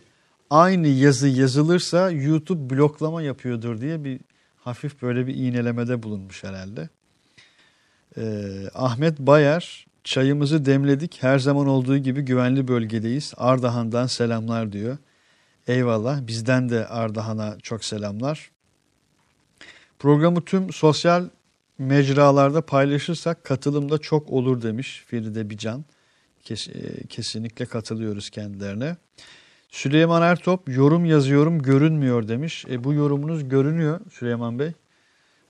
aynı yazı yazılırsa YouTube bloklama yapıyordur diye bir hafif böyle bir iğnelemede bulunmuş herhalde. Ee, Ahmet Bayar çayımızı demledik. Her zaman olduğu gibi güvenli bölgedeyiz. Ardahan'dan selamlar diyor. Eyvallah. Bizden de Ardahan'a çok selamlar. Programı tüm sosyal mecralarda paylaşırsak katılım da çok olur demiş Feride Bican. Kes- e, kesinlikle katılıyoruz kendilerine. Süleyman Ertop yorum yazıyorum görünmüyor demiş. E, bu yorumunuz görünüyor Süleyman Bey.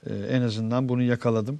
E, en azından bunu yakaladım.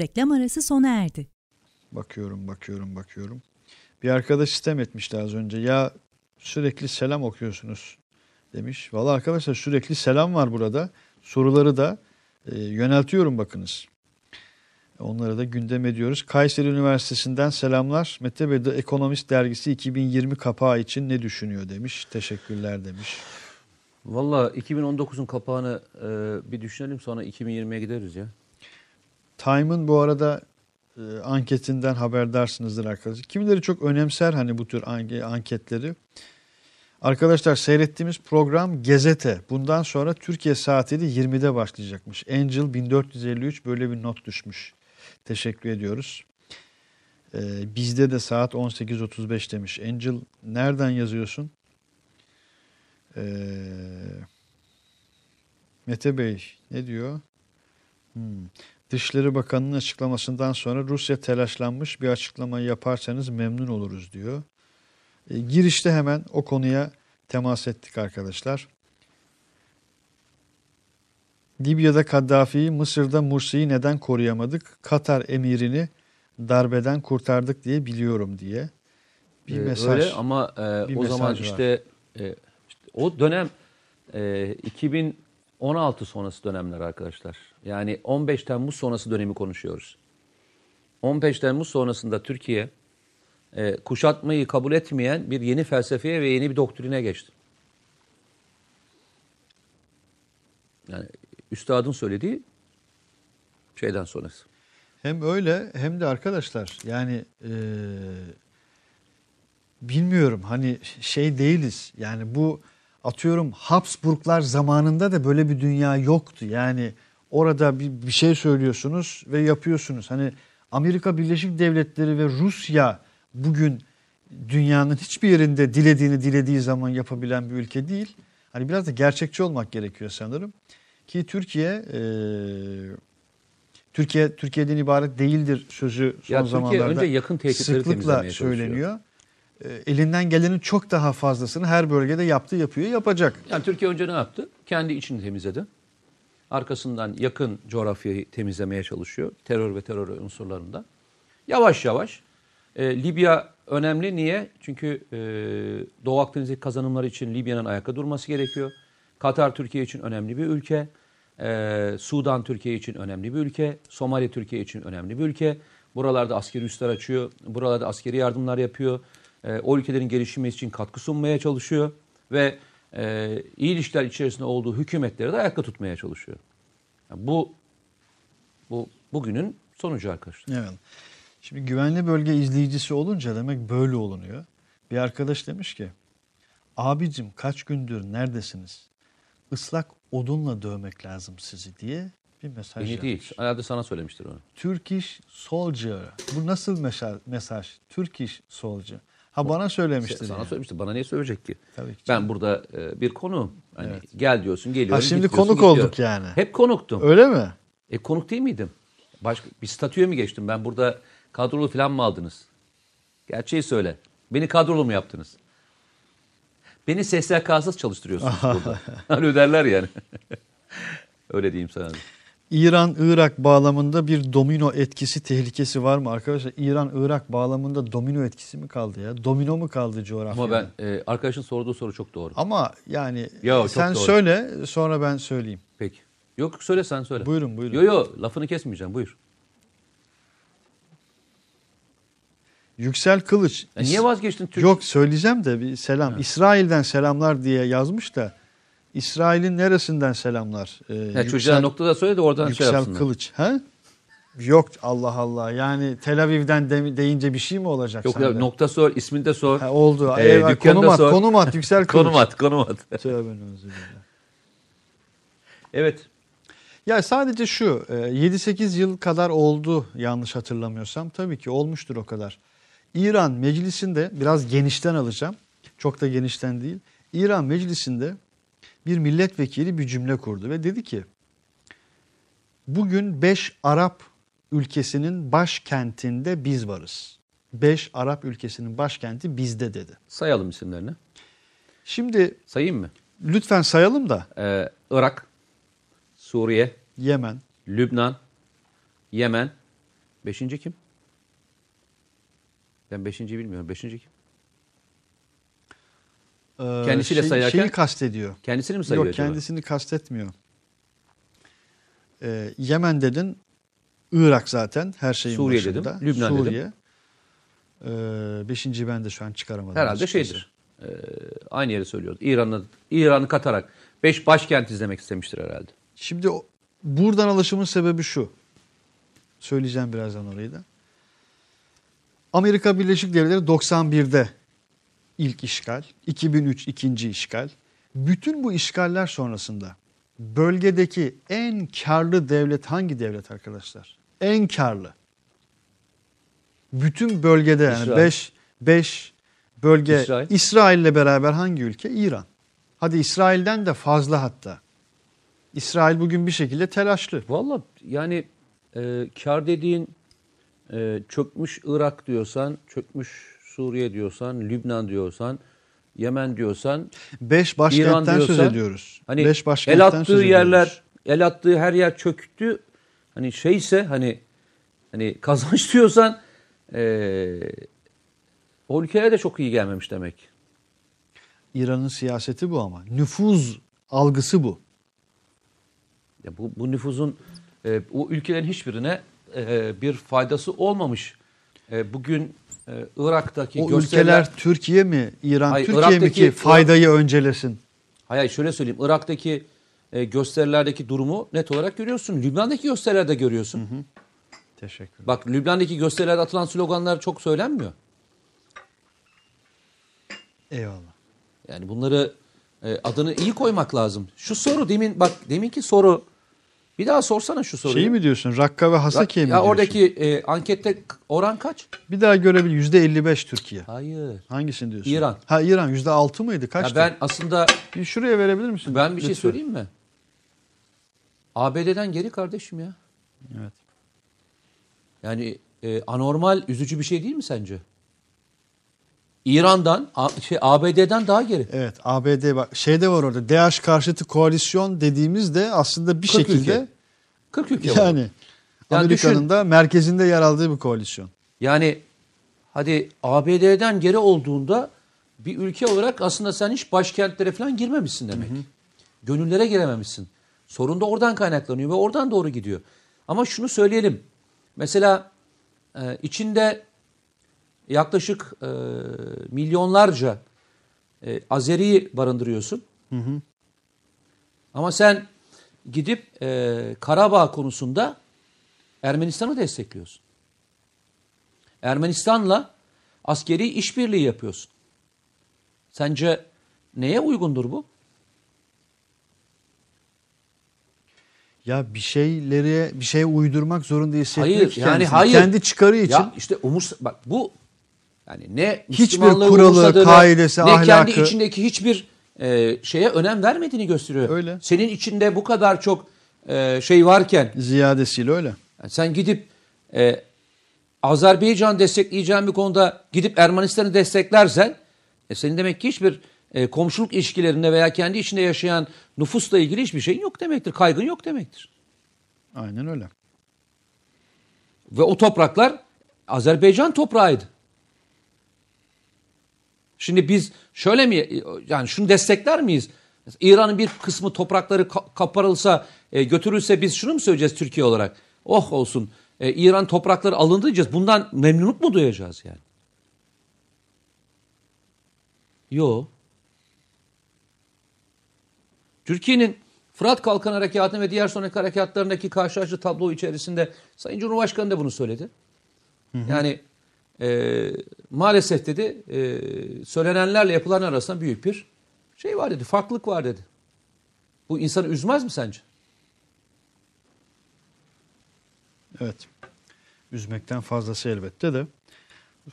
Reklam arası sona erdi. Bakıyorum, bakıyorum, bakıyorum. Bir arkadaş sistem etmişti az önce. Ya sürekli selam okuyorsunuz demiş. Valla arkadaşlar sürekli selam var burada. Soruları da e, yöneltiyorum bakınız. Onları da gündem ediyoruz. Kayseri Üniversitesi'nden selamlar. Mete Bey The Economist dergisi 2020 kapağı için ne düşünüyor demiş. Teşekkürler demiş. Valla 2019'un kapağını e, bir düşünelim sonra 2020'ye gideriz ya. Time'ın bu arada e, anketinden haberdarsınızdır arkadaşlar. Kimileri çok önemser hani bu tür an- anketleri. Arkadaşlar seyrettiğimiz program Gezete. Bundan sonra Türkiye saatiyle 20'de başlayacakmış. Angel 1453 böyle bir not düşmüş. Teşekkür ediyoruz. Ee, bizde de saat 18.35 demiş. Angel nereden yazıyorsun? Ee, Mete Bey ne diyor? Hmm. Dışişleri Bakanı'nın açıklamasından sonra Rusya telaşlanmış bir açıklamayı yaparsanız memnun oluruz diyor. E, girişte hemen o konuya temas ettik arkadaşlar. Libya'da Kaddafi'yi, Mısır'da Mursi'yi neden koruyamadık? Katar emirini darbeden kurtardık diye biliyorum diye. Bir Ee, mesaj. Öyle ama e, o zaman işte, e, işte o dönem e, 2016 sonrası dönemler arkadaşlar. Yani 15 Temmuz sonrası dönemi konuşuyoruz. 15 Temmuz sonrasında Türkiye e, kuşatmayı kabul etmeyen bir yeni felsefeye ve yeni bir doktrine geçti. Yani üstadın söylediği şeyden sonrası. Hem öyle hem de arkadaşlar yani e, bilmiyorum hani şey değiliz. Yani bu atıyorum Habsburglar zamanında da böyle bir dünya yoktu. Yani orada bir, bir şey söylüyorsunuz ve yapıyorsunuz. Hani Amerika Birleşik Devletleri ve Rusya bugün dünyanın hiçbir yerinde dilediğini dilediği zaman yapabilen bir ülke değil. Hani biraz da gerçekçi olmak gerekiyor sanırım. Ki Türkiye e, Türkiye Türkiye'den ibaret değildir sözü son Ya Türkiye zamanlarda önce yakın sıklıkla söyleniyor. E, elinden gelenin çok daha fazlasını her bölgede yaptı, yapıyor, yapacak. Yani Türkiye önce ne yaptı? Kendi içini temizledi. Arkasından yakın coğrafyayı temizlemeye çalışıyor. Terör ve terör unsurlarından. Yavaş yavaş. E, Libya önemli. Niye? Çünkü e, Doğu Akdeniz'deki kazanımları için Libya'nın ayakta durması gerekiyor. Katar Türkiye için önemli bir ülke. E, Sudan Türkiye için önemli bir ülke. Somali Türkiye için önemli bir ülke. Buralarda askeri üsler açıyor. Buralarda askeri yardımlar yapıyor. E, o ülkelerin gelişimi için katkı sunmaya çalışıyor. Ve e, iyi ilişkiler içerisinde olduğu hükümetleri de ayakta tutmaya çalışıyor. Yani bu bu bugünün sonucu arkadaşlar. Evet. Şimdi güvenli bölge izleyicisi olunca demek böyle olunuyor. Bir arkadaş demiş ki, abicim kaç gündür neredesiniz? Islak odunla dövmek lazım sizi diye bir mesaj Beni yapmış. değil. Herhalde sana söylemiştir onu. Turkish Soldier. Bu nasıl mesaj? mesaj? Turkish Soldier. Ha bana söylemiştir. Sana yani. söylemiştir. Bana niye söyleyecek ki? Tabii ki. Ben burada e, bir konu. Hani Evet. gel diyorsun, geliyorum. Ha, şimdi konuk gidiyorum. olduk yani. Hep konuktum. Öyle mi? E konuk değil miydim? Başka bir statüye mi geçtim? Ben burada kadrolu falan mı aldınız? Gerçeği söyle. Beni kadrolu mu yaptınız? Beni SSK'sız çalıştırıyorsunuz burada. Hani öderler yani. Öyle diyeyim sana. İran-Irak bağlamında bir domino etkisi tehlikesi var mı arkadaşlar? İran-Irak bağlamında domino etkisi mi kaldı ya? Domino mu kaldı coğrafyada? Ama ben e, arkadaşın sorduğu soru çok doğru. Ama yani Yo, sen doğru. söyle sonra ben söyleyeyim. Peki. Yok söyle sen söyle. Buyurun, buyurun. Yo yo lafını kesmeyeceğim buyur. Yüksel Kılıç. Ya niye vazgeçtin Türk? Yok söyleyeceğim de bir selam. İsrail'den selamlar diye yazmış da İsrail'in neresinden selamlar? Ee, Ya Yüksel, çocuğa noktada söyle de oradan şey Yüksel yapsınlar. Kılıç. Ha? Yok Allah Allah. Yani Tel Aviv'den de- deyince bir şey mi olacak Yok sende? nokta sor, ismini de sor. Ha, oldu. Ee, Eyvah, konum at, sor. konum at Yüksel Kılıç. konum at, konum at. Tövbe evet. Ya sadece şu e, 7-8 yıl kadar oldu yanlış hatırlamıyorsam. Tabii ki olmuştur o kadar. İran meclisinde biraz genişten alacağım. Çok da genişten değil. İran meclisinde bir milletvekili bir cümle kurdu ve dedi ki bugün 5 Arap ülkesinin başkentinde biz varız. 5 Arap ülkesinin başkenti bizde dedi. Sayalım isimlerini. Şimdi Sayayım mı? lütfen sayalım da Ee, Irak, Suriye, Yemen, Lübnan, Yemen. Beşinci kim? Ben beşinciyi bilmiyorum. Beşinci kim? E, Kendisiyle sayarken- şeyi kastediyor. Kendisini mi sayıyor Yok acaba? kendisini kastetmiyor. Ee, Yemen dedin. Irak zaten her şeyin Suriye başında. dedim, Lübnan dedim. Suriye. Ee, beşinciyi ben de şu an çıkaramadım. Herhalde açıkçası. şeydir. Ee, aynı yeri söylüyordu. İran'ı İran'ı katarak beş başkent izlemek istemiştir herhalde. Şimdi o- buradan alışımın sebebi şu. Söyleyeceğim birazdan orayı da. Amerika Birleşik Devletleri 91'de ilk işgal, 2003 ikinci işgal. Bütün bu işgaller sonrasında bölgedeki en karlı devlet hangi devlet arkadaşlar? En karlı. Bütün bölgede yani İsrail. 5 5 bölge İsrail. İsrail'le beraber hangi ülke? İran. Hadi İsrail'den de fazla hatta. İsrail bugün bir şekilde telaşlı. Valla yani e, kar dediğin e, çökmüş Irak diyorsan, çökmüş Suriye diyorsan, Lübnan diyorsan, Yemen diyorsan, Beş İran başkentten söz diyorsan, ediyoruz. Hani Beş el başkentten attığı söz ediyoruz. yerler, el attığı her yer çöktü. Hani şeyse hani hani kazanç diyorsan e, o ülkelere de çok iyi gelmemiş demek. İran'ın siyaseti bu ama. Nüfuz algısı bu. Ya bu, bu nüfuzun e, o ülkelerin hiçbirine e, bir faydası olmamış. E, bugün e, Irak'taki O gösteriler... ülkeler Türkiye mi, İran Hayır, Türkiye mi Irak'taki- ki faydayı öncelesin? Hayır şöyle söyleyeyim. Irak'taki e, gösterilerdeki durumu net olarak görüyorsun. Lübnan'daki gösterilerde görüyorsun. Teşekkür Bak Lübnan'daki gösterilerde atılan sloganlar çok söylenmiyor. Eyvallah. Yani bunları e, adını iyi koymak lazım. Şu soru demin bak deminki soru bir daha sorsana şu soruyu. Şeyi mi diyorsun? Rakka ve Hasakiye mi ya diyorsun? oradaki e, ankette oran kaç? Bir daha görebil yüzde 55 Türkiye. Hayır. Hangisini diyorsun? İran. Ha İran yüzde 6 mıydı? Ya Kaçtı? ben aslında Bir şuraya verebilir misin? ben bir şey Lütfen. söyleyeyim mi? ABD'den geri kardeşim ya. Evet. Yani e, anormal, üzücü bir şey değil mi sence? İran'dan, şey ABD'den daha geri. Evet ABD bak şeyde var orada DH karşıtı koalisyon dediğimizde aslında bir 40 şekilde ülke. 40 ülke var. yani Yani Amerika'nın da merkezinde yer aldığı bir koalisyon. Yani hadi ABD'den geri olduğunda bir ülke olarak aslında sen hiç başkentlere falan girmemişsin demek. Gönüllere girememişsin. Sorun da oradan kaynaklanıyor ve oradan doğru gidiyor. Ama şunu söyleyelim. Mesela e, içinde yaklaşık e, milyonlarca e, Azeri'yi barındırıyorsun. Ama sen gidip e, Karabağ konusunda Ermenistan'ı destekliyorsun. Ermenistan'la askeri işbirliği yapıyorsun. Sence neye uygundur bu? Ya bir şeyleri bir şeye uydurmak zorunda hissetmek Hayır yani kendisini. hayır. kendi çıkarı için Ya işte umurs bak bu yani ne Hiçbir kuralı, kaidesi, ne kendi ahlakı- içindeki hiçbir e, şeye önem vermediğini gösteriyor. Öyle. Senin içinde bu kadar çok e, şey varken ziyadesiyle öyle. yani sen gidip e, Azerbaycan destekleyeceğin bir konuda gidip Ermenistan'ı desteklersen e, senin demek ki hiçbir e, komşuluk ilişkilerinde veya kendi içinde yaşayan nüfusla ilgili hiçbir şeyin yok demektir. Kaygın yok demektir. Aynen öyle. Ve o topraklar Azerbaycan toprağıydı. Şimdi biz şöyle mi yani şunu destekler miyiz? İran'ın bir kısmı toprakları ka- kaparılsa e, götürülse biz şunu mu söyleyeceğiz Türkiye olarak? Oh olsun e, İran toprakları alındı diyeceğiz. Bundan memnunluk mu duyacağız yani? Yo. Türkiye'nin Fırat Kalkan Harekatı'nın ve diğer sonraki harekatlarındaki karşılaştırı tablo içerisinde Sayın Cumhurbaşkanı da bunu söyledi. Yani e, maalesef dedi e, söylenenlerle yapılan arasında büyük bir şey var dedi. Farklılık var dedi. Bu insanı üzmez mi sence? Evet. Üzmekten fazlası elbette de.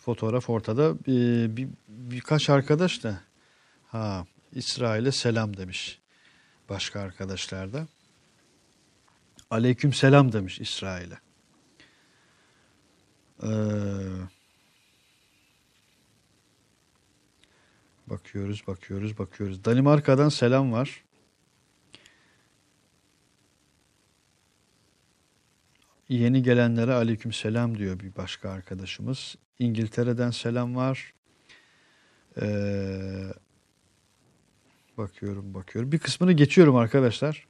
Fotoğraf ortada. Bir, bir, birkaç arkadaş da ha İsrail'e selam demiş. Başka arkadaşlar da. Aleyküm selam demiş İsrail'e. Ee, bakıyoruz, bakıyoruz, bakıyoruz. Danimarka'dan selam var. Yeni gelenlere aleyküm selam diyor bir başka arkadaşımız. İngiltere'den selam var. Ee, bakıyorum bakıyorum. Bir kısmını geçiyorum arkadaşlar.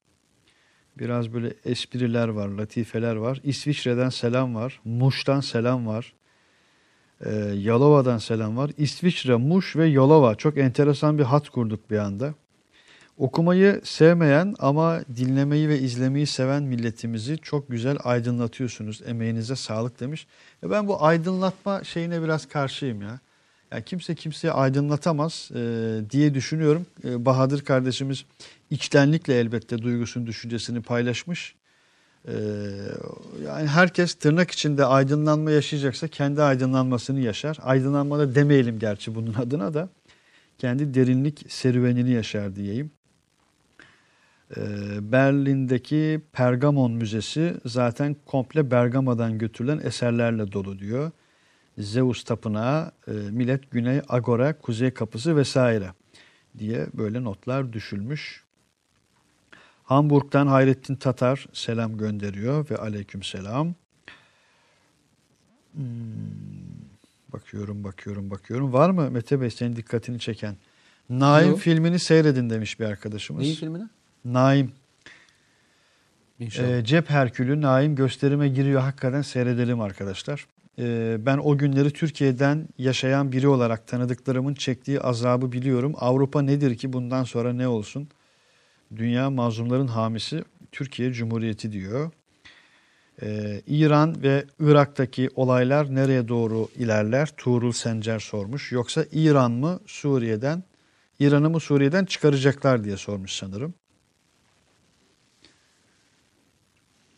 Biraz böyle espriler var, latifeler var. İsviçre'den selam var. Muş'tan selam var. Ee, Yalova'dan selam var. İsviçre, Muş ve Yalova. Çok enteresan bir hat kurduk bir anda. Okumayı sevmeyen ama dinlemeyi ve izlemeyi seven milletimizi çok güzel aydınlatıyorsunuz. Emeğinize sağlık demiş. E ben bu aydınlatma şeyine biraz karşıyım ya. Yani kimse kimseye aydınlatamaz e, diye düşünüyorum. E, Bahadır kardeşimiz içtenlikle elbette duygusunu, düşüncesini paylaşmış. E, yani herkes tırnak içinde aydınlanma yaşayacaksa kendi aydınlanmasını yaşar. Aydınlanma da demeyelim gerçi bunun adına da. Kendi derinlik serüvenini yaşar diyeyim. E, Berlin'deki Pergamon Müzesi zaten komple Bergama'dan götürülen eserlerle dolu diyor. Zeus Tapınağı, e, Millet Güney Agora, Kuzey Kapısı vesaire diye böyle notlar düşülmüş. Hamburg'dan Hayrettin Tatar selam gönderiyor ve aleyküm selam. Hmm, bakıyorum, bakıyorum, bakıyorum. Var mı Mete Bey senin dikkatini çeken? Naim Yok. filmini seyredin demiş bir arkadaşımız. Neyin filmine? Naim. İnşallah. Ee, Cep Herkülü Naim gösterime giriyor. Hakikaten seyredelim arkadaşlar. Ee, ben o günleri Türkiye'den yaşayan biri olarak tanıdıklarımın çektiği azabı biliyorum. Avrupa nedir ki bundan sonra ne olsun? Dünya mazlumların hamisi Türkiye Cumhuriyeti diyor. Ee, İran ve Irak'taki olaylar nereye doğru ilerler? Tuğrul Sencer sormuş. Yoksa İran mı Suriye'den, İran'ı mı Suriye'den çıkaracaklar diye sormuş sanırım.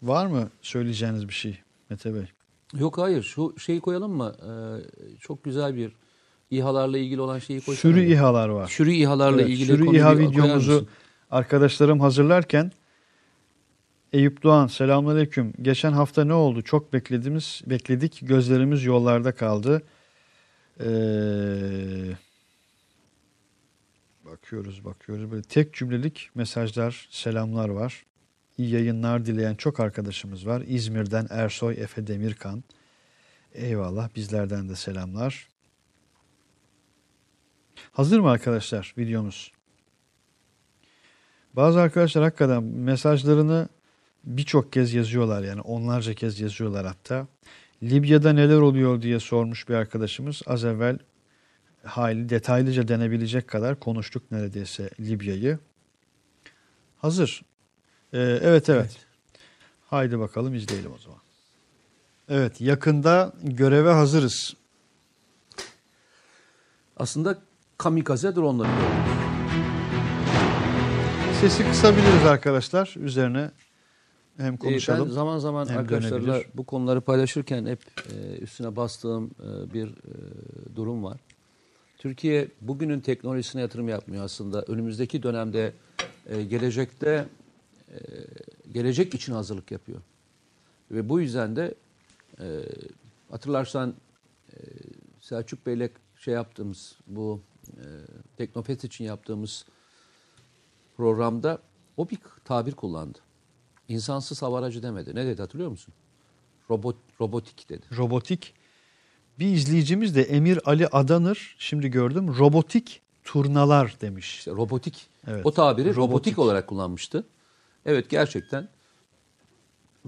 Var mı söyleyeceğiniz bir şey Mete Bey? Yok hayır şu şeyi koyalım mı? Ee, çok güzel bir İHA'larla ilgili olan şeyi koysana. Sürü İHA'lar var. Sürü İHA'larla Evet, ilgili sürü İHA videomuzu? Arkadaşlarım hazırlarken Eyüp Doğan selamünaleyküm. Geçen hafta ne oldu? Çok beklediğimiz bekledik. Gözlerimiz yollarda kaldı. Ee, bakıyoruz bakıyoruz. Böyle tek cümlelik mesajlar, selamlar var. İyi yayınlar dileyen çok arkadaşımız var. İzmir'den Ersoy Efe Demirkan. Eyvallah bizlerden de selamlar. Hazır mı arkadaşlar videomuz? Bazı arkadaşlar hakikaten mesajlarını birçok kez yazıyorlar yani onlarca kez yazıyorlar hatta. Libya'da neler oluyor diye sormuş bir arkadaşımız. Az evvel hayli detaylıca denebilecek kadar konuştuk neredeyse Libya'yı. Hazır. Ee, evet evet. Haydi bakalım izleyelim o zaman. Evet yakında göreve hazırız. Aslında kamikaze dronları. Sesi kısabiliriz arkadaşlar. Üzerine hem konuşalım. Ben zaman zaman hem arkadaşlarla dönebilir. bu konuları paylaşırken hep e, üstüne bastığım e, bir e, durum var. Türkiye bugünün teknolojisine yatırım yapmıyor aslında. Önümüzdeki dönemde gelecekte gelecek için hazırlık yapıyor. Ve bu yüzden de hatırlarsan Selçuk Bey'le şey yaptığımız bu Teknofest için yaptığımız programda o bir tabir kullandı. insansız hava aracı demedi. Ne dedi hatırlıyor musun? Robot, robotik dedi. Robotik. Bir izleyicimiz de Emir Ali Adanır şimdi gördüm robotik turnalar demiş. İşte robotik. Evet. O tabiri robotik. Robotik. olarak kullanmıştı. Evet gerçekten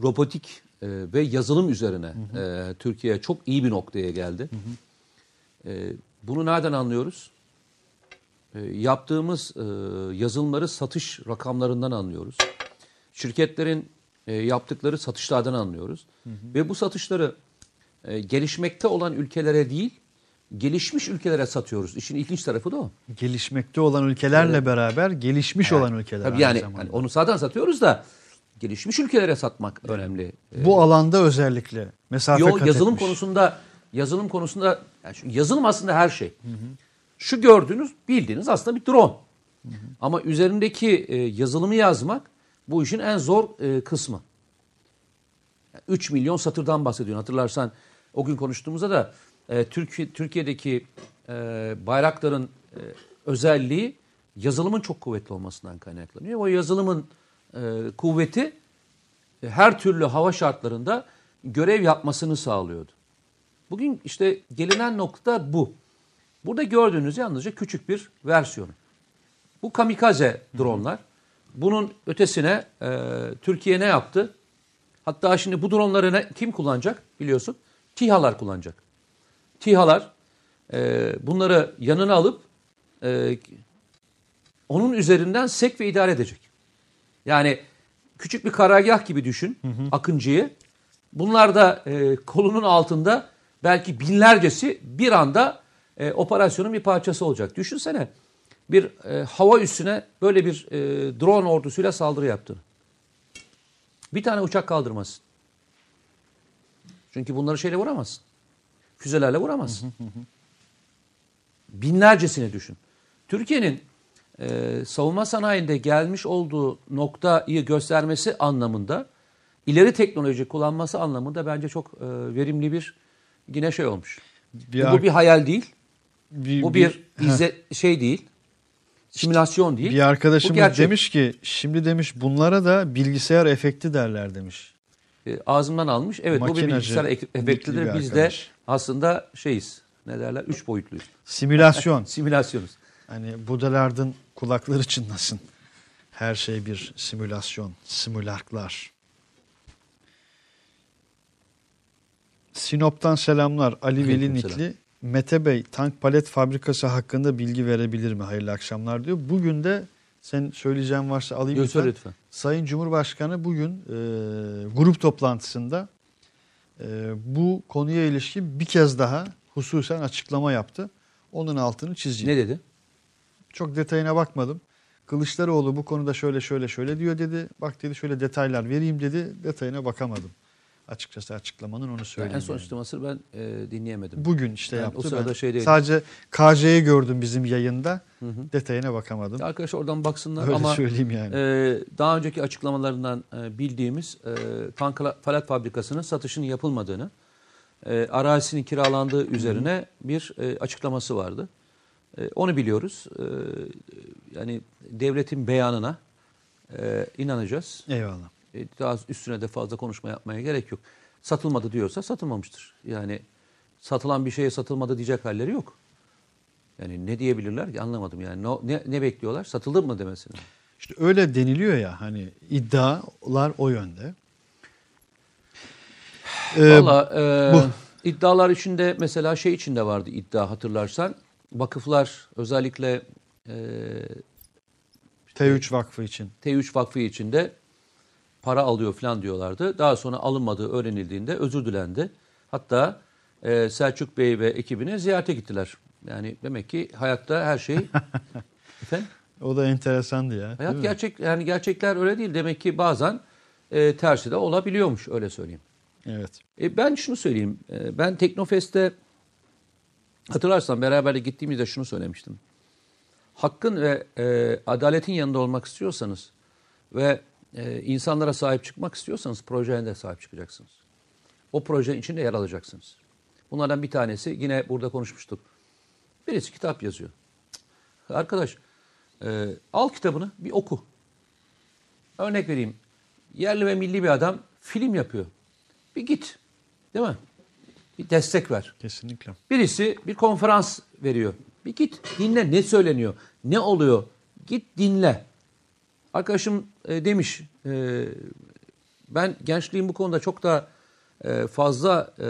robotik e, ve yazılım üzerine e, Türkiye çok iyi bir noktaya geldi. E, bunu nereden anlıyoruz? E, yaptığımız e, yazılımları satış rakamlarından anlıyoruz. Şirketlerin e, yaptıkları satışlardan anlıyoruz. Ve bu satışları e, gelişmekte olan ülkelere değil, gelişmiş ülkelere satıyoruz. İşin ilginç tarafı da o. Gelişmekte olan ülkelerle beraber gelişmiş olan ülkeler Tabii yani zamanda. hani onu zaten satıyoruz da gelişmiş ülkelere satmak önemli. Bu alanda özellikle mesafe Yo kat yazılım etmiş. konusunda yazılım konusunda yani yazılım aslında her şey. Şu gördüğünüz bildiğiniz aslında bir drone. Ama üzerindeki e, yazılımı yazmak bu işin en zor e, kısmı. Yani 3 milyon satırdan bahsediyorsun. Hatırlarsan o gün konuştuğumuzda da e, Türkiye, Türkiye'deki e, bayrakların e, özelliği yazılımın çok kuvvetli olmasından kaynaklanıyor. O yazılımın e, kuvveti e, her türlü hava şartlarında görev yapmasını sağlıyordu. Bugün işte gelinen nokta bu. Burada gördüğünüz yalnızca küçük bir versiyonu. Bu kamikaze dronlar. Bunun ötesine e, Türkiye ne yaptı? Hatta şimdi bu dronları ne, kim kullanacak biliyorsun? TİHA'lar kullanacak. TİHA'lar e, bunları yanına alıp e, onun üzerinden sek ve idare edecek. Yani küçük bir karargah gibi düşün Akıncı'yı. Bunlar da e, kolunun altında belki binlercesi bir anda e, operasyonun bir parçası olacak. Düşünsene bir e, hava üssüne böyle bir e, drone ordusuyla saldırı yaptığını. Bir tane uçak kaldırmazsın. Çünkü bunları şeyle vuramazsın. Füzelerle vuramazsın. Binlercesini düşün. Türkiye'nin e, savunma sanayinde gelmiş olduğu noktayı göstermesi anlamında ileri teknoloji kullanması anlamında bence çok e, verimli bir yine şey olmuş. Bir bu, bu bir hayal değil. Bir, Bu bir izle, şey değil. Simülasyon değil. bir arkadaşımız demiş ki şimdi demiş bunlara da bilgisayar efekti derler demiş. E, ağzımdan almış. Evet bu bir Makinacı, bilgisayar efektidir. bir Biz de aslında şeyiz. Ne derler? Üç boyutluyuz. Simülasyon. Simülasyonuz. hani Budalard'ın kulakları çınlasın. Her şey bir simülasyon. Simülaklar. Sinop'tan selamlar. Ali Veli. Nikli. Mete Bey tank palet fabrikası hakkında bilgi verebilir mi? Hayırlı akşamlar diyor. Bugün de sen söyleyeceğin varsa alayım Yok, lütfen. lütfen. Sayın Cumhurbaşkanı bugün e, grup toplantısında e, bu konuya ilişkin bir kez daha hususen açıklama yaptı. Onun altını çizeceğim. Ne dedi? Çok detayına bakmadım. Kılıçdaroğlu bu konuda şöyle şöyle şöyle diyor dedi. Bak dedi şöyle detaylar vereyim dedi. Detayına bakamadım. Açıkçası açıklamanın onu en söyleyeyim. son yani. açıklamasını ben e, dinleyemedim. Bugün işte Ben yaptı. o sırada ben şeydeydim. sadece KJ'yi gördüm bizim yayında. Detayına bakamadım. Arkadaşlar oradan baksınlar Öyle ama söyleyeyim yani. e, daha önceki açıklamalarından e, bildiğimiz e, tank palet fabrikasının satışının yapılmadığını, e, arazisinin kiralandığı üzerine bir e, açıklaması vardı. E, onu biliyoruz. E, yani devletin beyanına e, inanacağız. Eyvallah. E, daha üstüne de fazla konuşma yapmaya gerek yok. Satılmadı diyorsa satılmamıştır. Yani satılan bir şeye satılmadı diyecek halleri yok. Yani ne diyebilirler ki anlamadım yani. Ne, ne, ne bekliyorlar? Satıldı mı demesini. İşte öyle deniliyor ya hani iddialar o yönde. Ee, Valla e, bu. iddialar içinde mesela şey içinde vardı iddia hatırlarsan. Vakıflar özellikle e, T3 Vakfı için. T3 Vakfı içinde para alıyor falan diyorlardı. Daha sonra alınmadığı öğrenildiğinde özür dilendi. Hatta e, Selçuk Bey ve ekibini ziyarete gittiler. Yani demek ki hayatta her şey efendim O da enteresandı ya. hayat değil mi? gerçek yani gerçekler öyle değil. Demek ki bazen e, tersi de olabiliyormuş öyle söyleyeyim. Evet. E, ben şunu söyleyeyim. E, ben Teknofest'te hatırlarsan beraber de gittiğimizde şunu söylemiştim. Hakkın ve e, adaletin yanında olmak istiyorsanız ve e, insanlara sahip çıkmak istiyorsanız projeye de sahip çıkacaksınız. O projenin içinde yer alacaksınız. Bunlardan bir tanesi yine burada konuşmuştuk. Birisi kitap yazıyor. Arkadaş e, al kitabını bir oku. Örnek vereyim. yerli ve milli bir adam film yapıyor. Bir git. Değil mi? Bir destek ver. Kesinlikle. Birisi bir konferans veriyor. Bir git dinle ne söyleniyor, ne oluyor. Git dinle. Arkadaşım e, demiş, e, ben gençliğin bu konuda çok da e, fazla e,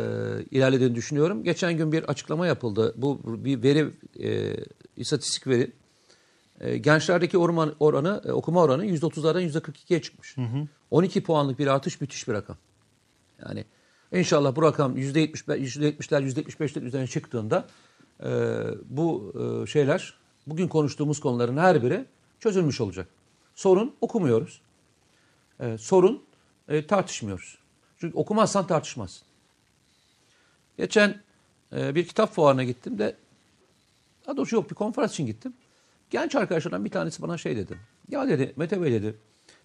ilerlediğini düşünüyorum. Geçen gün bir açıklama yapıldı. Bu bir veri, e, istatistik veri. E, gençlerdeki orman, oranı, e, okuma oranı %30'lardan %42'ye çıkmış. 12 puanlık bir artış müthiş bir rakam. Yani inşallah bu rakam %70'ler, %70'ler, %75'ler üzerine çıktığında e, bu e, şeyler, bugün konuştuğumuz konuların her biri çözülmüş olacak. Sorun okumuyoruz. E, sorun e, tartışmıyoruz. Çünkü okumazsan tartışmazsın. Geçen e, bir kitap fuarına gittim de, daha doğrusu yok bir konferans için gittim. Genç arkadaşlardan bir tanesi bana şey dedi. Ya dedi Mete Bey dedi,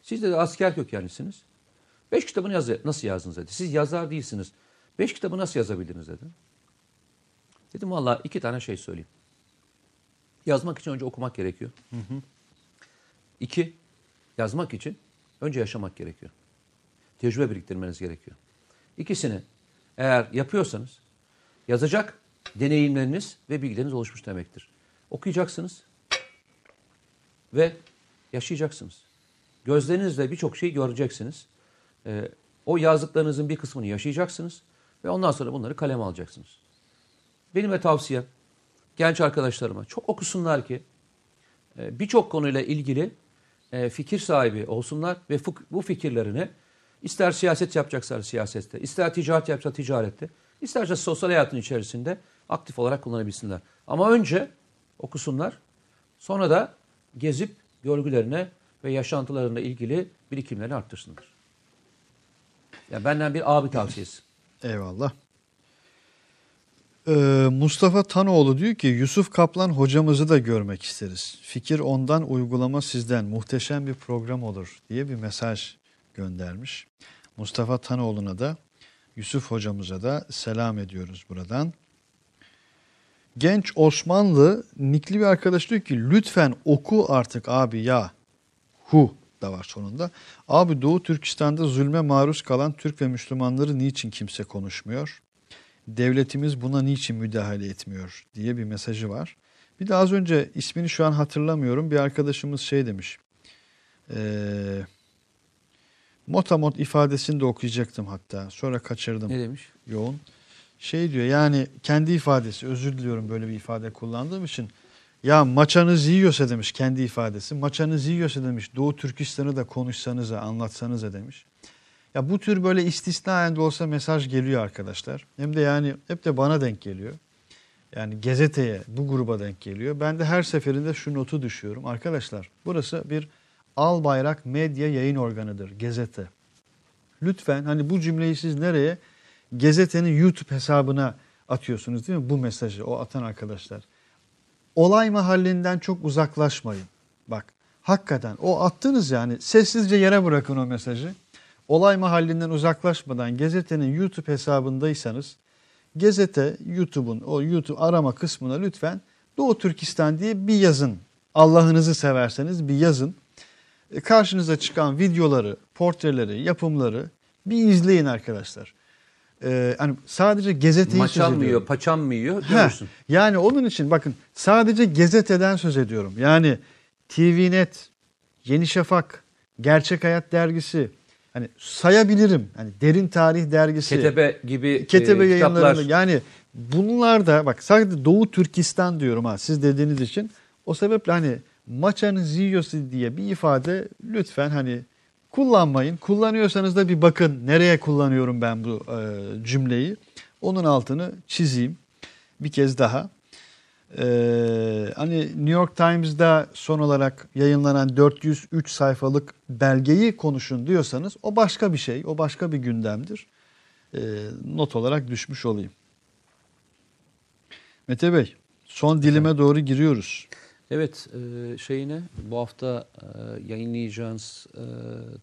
siz dedi asker kökenlisiniz. Beş kitabını yaz, nasıl yazdınız dedi. Siz yazar değilsiniz. Beş kitabı nasıl yazabildiniz dedi. Dedim valla iki tane şey söyleyeyim. Yazmak için önce okumak gerekiyor. İki, yazmak için önce yaşamak gerekiyor. Tecrübe biriktirmeniz gerekiyor. İkisini eğer yapıyorsanız yazacak deneyimleriniz ve bilgileriniz oluşmuş demektir. Okuyacaksınız ve yaşayacaksınız. Gözlerinizle birçok şeyi göreceksiniz. Ee, o yazdıklarınızın bir kısmını yaşayacaksınız ve ondan sonra bunları kaleme alacaksınız. Benim de tavsiyem genç arkadaşlarıma çok okusunlar ki e, birçok konuyla ilgili e, fikir sahibi olsunlar ve bu fikirlerini ister siyaset yapacaklar siyasette, ister ticaret yapacaksa ticarette, isterse sosyal hayatın içerisinde aktif olarak kullanabilsinler. Ama önce okusunlar, sonra da gezip görgülerine ve yaşantılarına ilgili birikimlerini arttırsınlar. Ya benden bir abi tavsiyesi. Eyvallah. Ee, Mustafa Tanoğlu diyor ki Yusuf Kaplan hocamızı da görmek isteriz. Fikir ondan, uygulama sizden. Muhteşem bir program olur diye bir mesaj göndermiş. Mustafa Tanoğlu'na da Yusuf hocamıza da selam ediyoruz buradan. Genç Osmanlı nikli bir arkadaş diyor ki lütfen oku artık abi ya. Hu da var sonunda. Abi Doğu Türkistan'da zulme maruz kalan Türk ve Müslümanları niçin kimse konuşmuyor? Devletimiz buna niçin müdahale etmiyor diye bir mesajı var. Bir de az önce ismini şu an hatırlamıyorum bir arkadaşımız şey demiş. Ee, motamot ifadesini de okuyacaktım hatta sonra kaçırdım Ne demiş? yoğun. Şey diyor yani kendi ifadesi özür diliyorum böyle bir ifade kullandığım için. Ya maçanız yiyorsa demiş kendi ifadesi. Maçanız yiyorsa demiş Doğu Türkistan'ı da konuşsanıza anlatsanıza demiş. Ya bu tür böyle istisnaen de olsa mesaj geliyor arkadaşlar. Hem de yani hep de bana denk geliyor. Yani gazeteye bu gruba denk geliyor. Ben de her seferinde şu notu düşüyorum. Arkadaşlar burası bir al bayrak medya yayın organıdır. Gazete. Lütfen hani bu cümleyi siz nereye? Gazetenin YouTube hesabına atıyorsunuz değil mi? Bu mesajı o atan arkadaşlar. Olay mahallinden çok uzaklaşmayın. Bak hakikaten o attınız yani sessizce yere bırakın o mesajı. Olay mahallinden uzaklaşmadan gazetenin YouTube hesabındaysanız gazete YouTube'un o YouTube arama kısmına lütfen Doğu Türkistan diye bir yazın. Allah'ınızı severseniz bir yazın. E, Karşınıza çıkan videoları, portreleri, yapımları bir izleyin arkadaşlar. Ee, hani sadece gazeteyi söz Maçam mı ediyorum. yiyor, paçam mı yiyor görürsün. yani onun için bakın sadece gazeteden söz ediyorum. Yani TVNet, Yeni Şafak, Gerçek Hayat Dergisi hani sayabilirim. Hani Derin Tarih Dergisi, Ketebe gibi Ketebe e, yayınlarında kitaplar. yani bunlar da bak sadece Doğu Türkistan diyorum ha siz dediğiniz için. O sebeple hani maçanız yiyorsa diye bir ifade lütfen hani kullanmayın. Kullanıyorsanız da bir bakın nereye kullanıyorum ben bu e, cümleyi. Onun altını çizeyim bir kez daha. Ee, hani New York Times'da son olarak yayınlanan 403 sayfalık belgeyi konuşun diyorsanız o başka bir şey, o başka bir gündemdir. Ee, not olarak düşmüş olayım. Mete Bey, son dilime doğru giriyoruz. Evet e, şeyine bu hafta e, yayınlayacağınız e,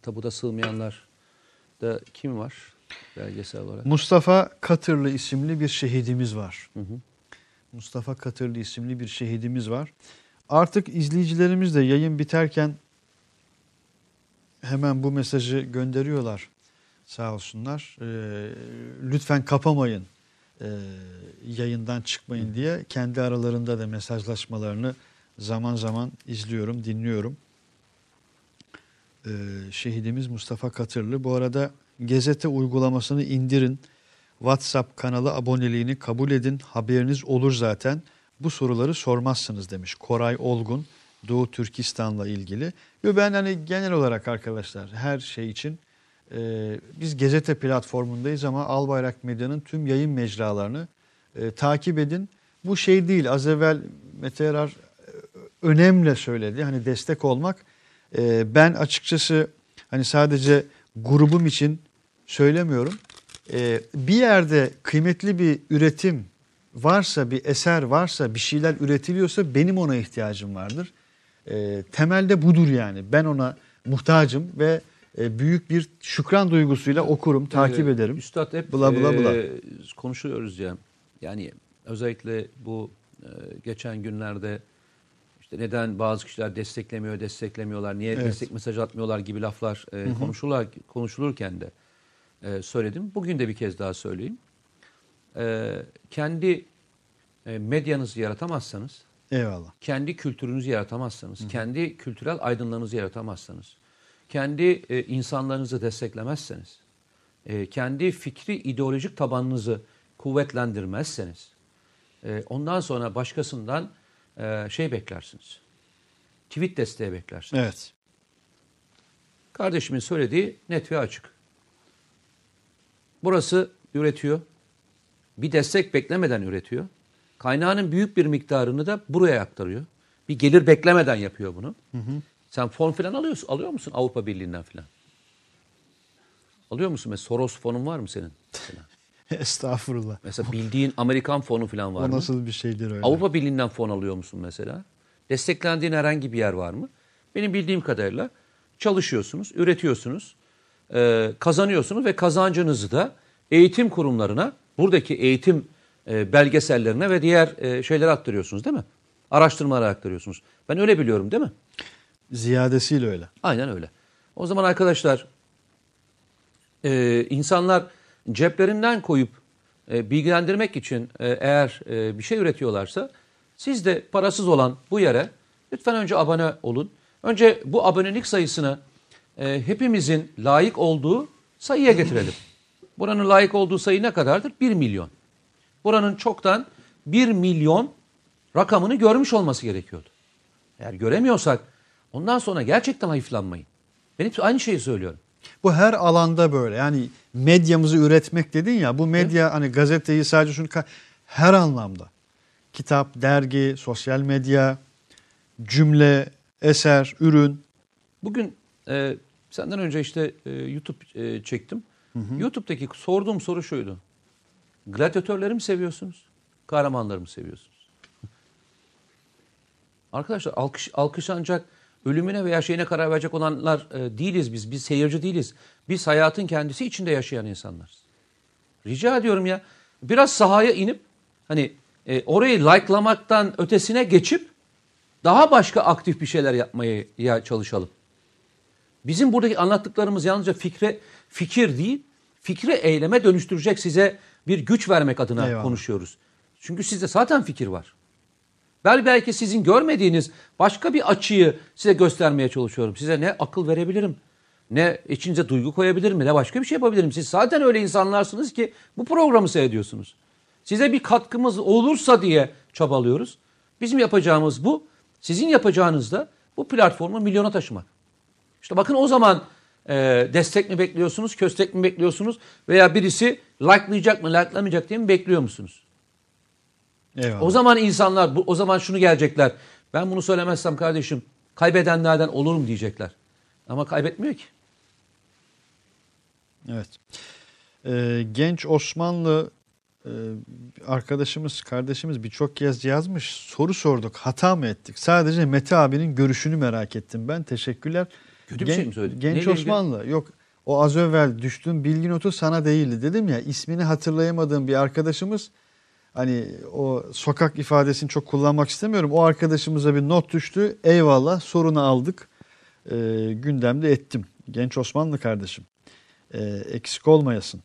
tabuda sığmayanlar da kim var belgesel olarak? Mustafa Katırlı isimli bir şehidimiz var. Mustafa Katırlı isimli bir şehidimiz var. Artık izleyicilerimiz de yayın biterken hemen bu mesajı gönderiyorlar sağ olsunlar. Ee, lütfen kapamayın e, yayından çıkmayın diye kendi aralarında da mesajlaşmalarını zaman zaman izliyorum, dinliyorum. Ee, şehidimiz Mustafa Katırlı. Bu arada Gezete uygulamasını indirin. WhatsApp kanalı aboneliğini kabul edin. Haberiniz olur zaten. Bu soruları sormazsınız demiş Koray Olgun Doğu Türkistan'la ilgili. Ve ben hani genel olarak arkadaşlar her şey için e, biz Gezete platformundayız ama Albayrak Medya'nın tüm yayın mecralarını e, takip edin. Bu şey değil az evvel Mete Erar e, önemli söyledi hani destek olmak. E, ben açıkçası hani sadece grubum için söylemiyorum. E, bir yerde kıymetli bir üretim varsa, bir eser varsa, bir şeyler üretiliyorsa benim ona ihtiyacım vardır. E, temelde budur yani. Ben ona muhtacım ve e, büyük bir şükran duygusuyla okurum, takip Ee, ederim. Üstad hep Bla bla bla. e, konuşuyoruz ya. Yani özellikle bu e, geçen günlerde işte neden bazı kişiler desteklemiyor, desteklemiyorlar, niye Evet. destek mesajı atmıyorlar gibi laflar e, konuşulur, konuşulurken de e, söyledim. Bugün de bir kez daha söyleyeyim. E, kendi e, medyanızı yaratamazsanız, Eyvallah. kendi kültürünüzü yaratamazsanız, kendi kültürel aydınlığınızı yaratamazsanız, kendi e, insanlarınızı desteklemezseniz, e, kendi fikri ideolojik tabanınızı kuvvetlendirmezseniz, e, ondan sonra başkasından e, şey beklersiniz. Tweet desteği beklersiniz. Evet. Kardeşimin söylediği net ve açık. Burası üretiyor. Bir destek beklemeden üretiyor. Kaynağının büyük bir miktarını da buraya aktarıyor. Bir gelir beklemeden yapıyor bunu. Sen fon falan alıyorsun, alıyor musun Avrupa Birliği'nden falan? Alıyor musun? Mesela Soros fonun var mı senin? Mesela, Estağfurullah. mesela bildiğin Amerikan fonu falan var O mı? nasıl bir şeydir öyle? Avrupa Birliği'nden fon alıyor musun mesela? Desteklendiğin herhangi bir yer var mı? Benim bildiğim kadarıyla çalışıyorsunuz, üretiyorsunuz, e, kazanıyorsunuz ve kazancınızı da eğitim kurumlarına, buradaki eğitim e, belgesellerine ve diğer e, şeylere aktarıyorsunuz değil mi? Araştırmalara aktarıyorsunuz. Ben öyle biliyorum değil mi? Ziyadesiyle öyle. Aynen öyle. O zaman arkadaşlar e, insanlar ceplerinden koyup e, bilgilendirmek için e, eğer e, bir şey üretiyorlarsa siz de parasız olan bu yere lütfen önce abone olun. Önce bu abonelik sayısını e, hepimizin layık olduğu sayıya getirelim. Buranın layık olduğu sayı ne kadardır? 1 milyon. Buranın çoktan 1 milyon rakamını görmüş olması gerekiyordu. Eğer göremiyorsak ondan sonra gerçekten hayıflanmayın. Ben hep aynı şeyi söylüyorum. Bu her alanda böyle. Yani medyamızı üretmek dedin ya. Bu medya hani gazeteyi sadece şunu her anlamda. Kitap, dergi, sosyal medya, cümle, eser, ürün. Bugün e, senden önce işte e, YouTube e, çektim. YouTube'daki sorduğum soru şuydu. Gladyatörleri mi seviyorsunuz? Kahramanları mı seviyorsunuz? Arkadaşlar alkış, alkışlanacak ölümüne veya şeyine karar verecek olanlar e, değiliz biz. Biz seyirci değiliz. Biz hayatın kendisi içinde yaşayan insanlarız. Rica ediyorum ya biraz sahaya inip hani e, orayı likelamaktan ötesine geçip daha başka aktif bir şeyler yapmaya ya çalışalım. Bizim buradaki anlattıklarımız yalnızca fikre fikir değil, fikri eyleme dönüştürecek size bir güç vermek adına Eyvallah. konuşuyoruz. Çünkü sizde zaten fikir var. Belki belki sizin görmediğiniz başka bir açıyı size göstermeye çalışıyorum. Size ne akıl verebilirim, ne içinize duygu koyabilirim, ne başka bir şey yapabilirim. Siz zaten öyle insanlarsınız ki bu programı seyrediyorsunuz. Size bir katkımız olursa diye çabalıyoruz. Bizim yapacağımız bu. Sizin yapacağınız da bu platformu milyona taşımak. İşte bakın o zaman e, destek mi bekliyorsunuz, köstek mi bekliyorsunuz veya birisi likelayacak mı, likelamayacak diye mi bekliyor musunuz? Eyvallah. O zaman insanlar bu, o zaman şunu gelecekler. Ben bunu söylemezsem kardeşim kaybedenlerden olurum diyecekler. Ama kaybetmiyor ki. Evet. Ee, genç Osmanlı e, arkadaşımız, kardeşimiz birçok kez yazmış. Soru sorduk. Hata mı ettik? Sadece Mete abinin görüşünü merak ettim ben. Teşekkürler. Kötü bir şey mi söyledik? Genç Neyle ilgili? Osmanlı. Yok o az evvel düştüğüm bilgi notu sana değildi dedim ya. ismini hatırlayamadığım bir arkadaşımız hani o sokak ifadesini çok kullanmak istemiyorum. O arkadaşımıza bir not düştü. Eyvallah sorunu aldık. Ee, gündemde ettim. Genç Osmanlı kardeşim. Ee, eksik olmayasın.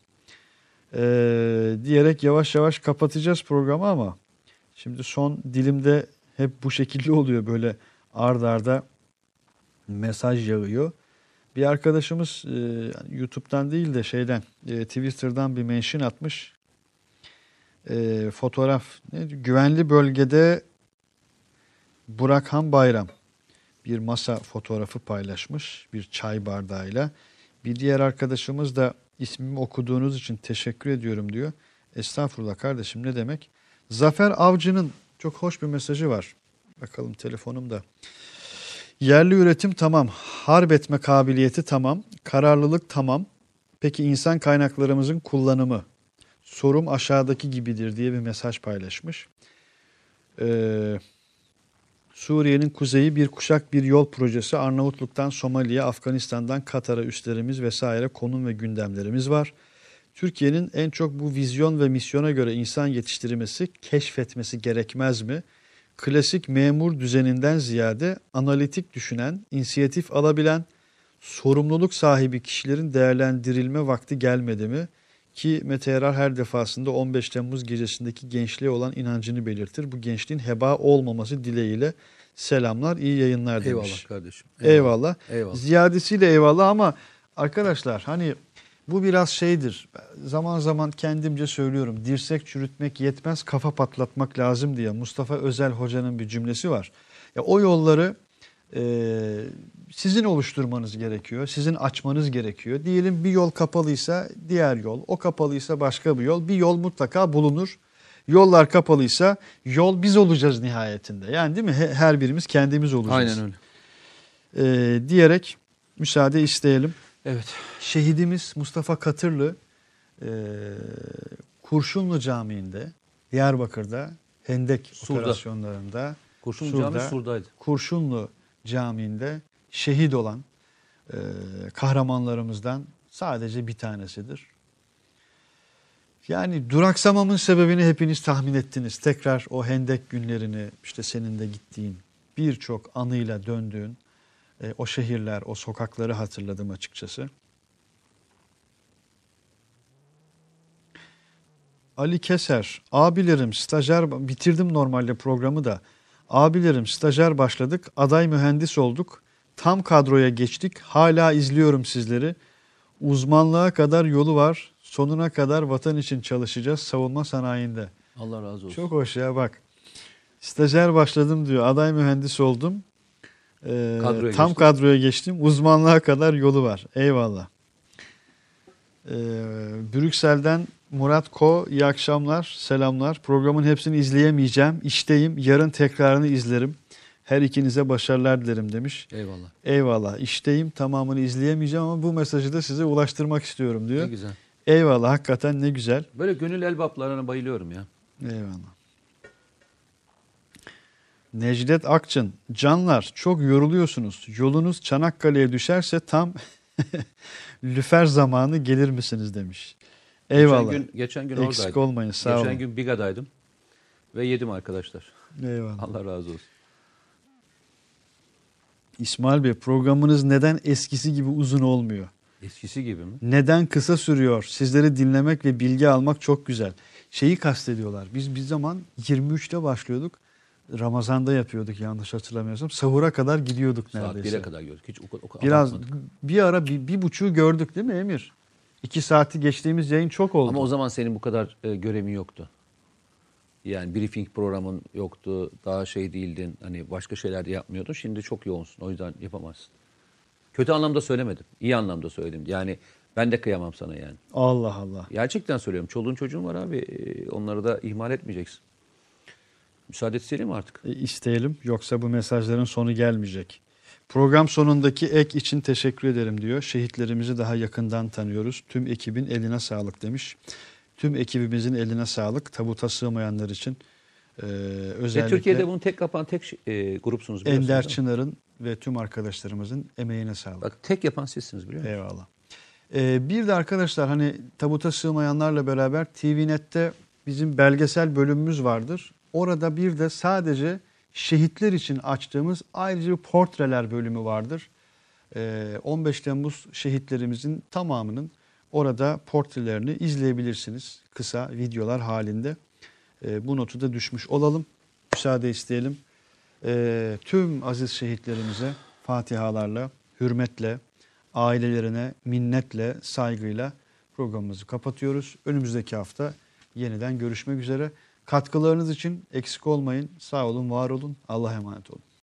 Ee, diyerek yavaş yavaş kapatacağız programı ama şimdi son dilimde hep bu şekilde oluyor böyle ard arda mesaj yağıyor. Bir arkadaşımız e, YouTube'dan değil de şeyden e, Twitter'dan bir mention atmış. E, fotoğraf ne, güvenli bölgede Burakhan Bayram bir masa fotoğrafı paylaşmış bir çay bardağıyla. Bir diğer arkadaşımız da ismimi okuduğunuz için teşekkür ediyorum diyor. Estağfurullah kardeşim ne demek? Zafer Avcı'nın çok hoş bir mesajı var. Bakalım telefonumda. Yerli üretim tamam, harp etme kabiliyeti tamam, kararlılık tamam. Peki insan kaynaklarımızın kullanımı? Sorum aşağıdaki gibidir diye bir mesaj paylaşmış. Ee, Suriye'nin kuzeyi bir kuşak bir yol projesi Arnavutluk'tan Somali'ye, Afganistan'dan Katar'a üslerimiz vesaire konum ve gündemlerimiz var. Türkiye'nin en çok bu vizyon ve misyona göre insan yetiştirmesi, keşfetmesi gerekmez mi? Klasik memur düzeninden ziyade analitik düşünen, inisiyatif alabilen, sorumluluk sahibi kişilerin değerlendirilme vakti gelmedi mi? Ki Mete Yarar her defasında 15 Temmuz gecesindeki gençliğe olan inancını belirtir. Bu gençliğin heba olmaması dileğiyle selamlar, iyi yayınlar demiş. Eyvallah kardeşim. Eyvallah. Eyvallah. Ziyadesiyle eyvallah ama arkadaşlar hani bu biraz şeydir. Zaman zaman kendimce söylüyorum. Dirsek çürütmek yetmez, kafa patlatmak lazım diye Mustafa Özel Hoca'nın bir cümlesi var. Ya o yolları e, sizin oluşturmanız gerekiyor. Sizin açmanız gerekiyor. Diyelim bir yol kapalıysa diğer yol, o kapalıysa başka bir yol. Bir yol mutlaka bulunur. Yollar kapalıysa yol biz olacağız nihayetinde. Yani değil mi? He- Her birimiz kendimiz olacağız. Aynen öyle. Ee, diyerek müsaade isteyelim. Evet. Şehidimiz Mustafa Katırlı e, Kurşunlu Camii'nde Diyarbakır'da Hendek Sur'da. operasyonlarında Kurşun Sur'da, Cami Sur'daydı. Kurşunlu Camii'nde şehit olan e, kahramanlarımızdan sadece bir tanesidir. Yani duraksamamın sebebini hepiniz tahmin ettiniz. Tekrar o hendek günlerini işte senin de gittiğin birçok anıyla döndüğün e, o şehirler, o sokakları hatırladım açıkçası. Ali Keser, abilerim stajyer, bitirdim normalde programı da. Abilerim stajyer başladık, aday mühendis olduk, tam kadroya geçtik, hala izliyorum sizleri. Uzmanlığa kadar yolu var, sonuna kadar vatan için çalışacağız savunma sanayinde. Allah razı olsun. Çok hoş ya bak. Stajyer başladım diyor, aday mühendis oldum. Ee, Kadroya tam geçtim. kadroya geçtim, uzmanlığa kadar yolu var. Eyvallah. Ee, Brüksel'den Murat Ko, iyi akşamlar, selamlar. Programın hepsini izleyemeyeceğim. İşteyim, yarın tekrarını izlerim. Her ikinize başarılar dilerim demiş. Eyvallah. Eyvallah, işteyim, tamamını izleyemeyeceğim ama bu mesajı da size ulaştırmak istiyorum diyor. Ne güzel. Eyvallah, hakikaten ne güzel. Böyle gönül elbaplarına bayılıyorum ya. Eyvallah. Necdet Akçın, canlar çok yoruluyorsunuz. Yolunuz Çanakkale'ye düşerse tam lüfer zamanı gelir misiniz demiş. Eyvallah. Geçen gün, geçen gün Eksik oradaydım. olmayın sağ geçen olun. gün Biga'daydım. Ve yedim arkadaşlar. Eyvallah. Allah razı olsun. İsmail Bey programınız neden eskisi gibi uzun olmuyor? Eskisi gibi mi? Neden kısa sürüyor? Sizleri dinlemek ve bilgi almak çok güzel. Şeyi kastediyorlar. Biz bir zaman 23'te başlıyorduk. Ramazan'da yapıyorduk yanlış hatırlamıyorsam. Sahura kadar gidiyorduk Saat neredeyse. 1'e kadar gördük. Hiç o, o, Biraz bir ara bir, bir buçuğu gördük değil mi Emir? İki saati geçtiğimiz yayın çok oldu. Ama o zaman senin bu kadar e, görevin yoktu. Yani briefing programın yoktu. Daha şey değildin. Hani başka şeyler de yapmıyordun. Şimdi çok yoğunsun. O yüzden yapamazsın. Kötü anlamda söylemedim. İyi anlamda söyledim. Yani ben de kıyamam sana yani. Allah Allah. Gerçekten söylüyorum. Çoluğun çocuğun var abi. E, Onları da ihmal etmeyeceksin. Müsaade mi artık? E, isteyelim yoksa bu mesajların sonu gelmeyecek. Program sonundaki ek için teşekkür ederim diyor. Şehitlerimizi daha yakından tanıyoruz. Tüm ekibin eline sağlık demiş. Tüm ekibimizin eline sağlık. Tabuta sığmayanlar için e, Ve özellikle Türkiye'de bunu tek yapan tek e, grupsunuz biliyorsunuz. Ender? Çınar'ın ve tüm arkadaşlarımızın emeğine sağlık. Bak tek yapan sizsiniz biliyor musun? Eyvallah. Ee, bir de arkadaşlar hani tabuta sığmayanlarla beraber TVNet'te bizim belgesel bölümümüz vardır. Orada bir de sadece şehitler için açtığımız ayrıca bir portreler bölümü vardır. Ee, 15 Temmuz şehitlerimizin tamamının orada portrelerini izleyebilirsiniz. Kısa videolar halinde. Ee, bu notu da düşmüş olalım. Müsaade isteyelim. Ee, tüm aziz şehitlerimize fatihalarla, hürmetle, ailelerine minnetle, saygıyla programımızı kapatıyoruz. Önümüzdeki hafta yeniden görüşmek üzere. Katkılarınız için eksik olmayın. Sağ olun, var olun. Allah'a emanet olun.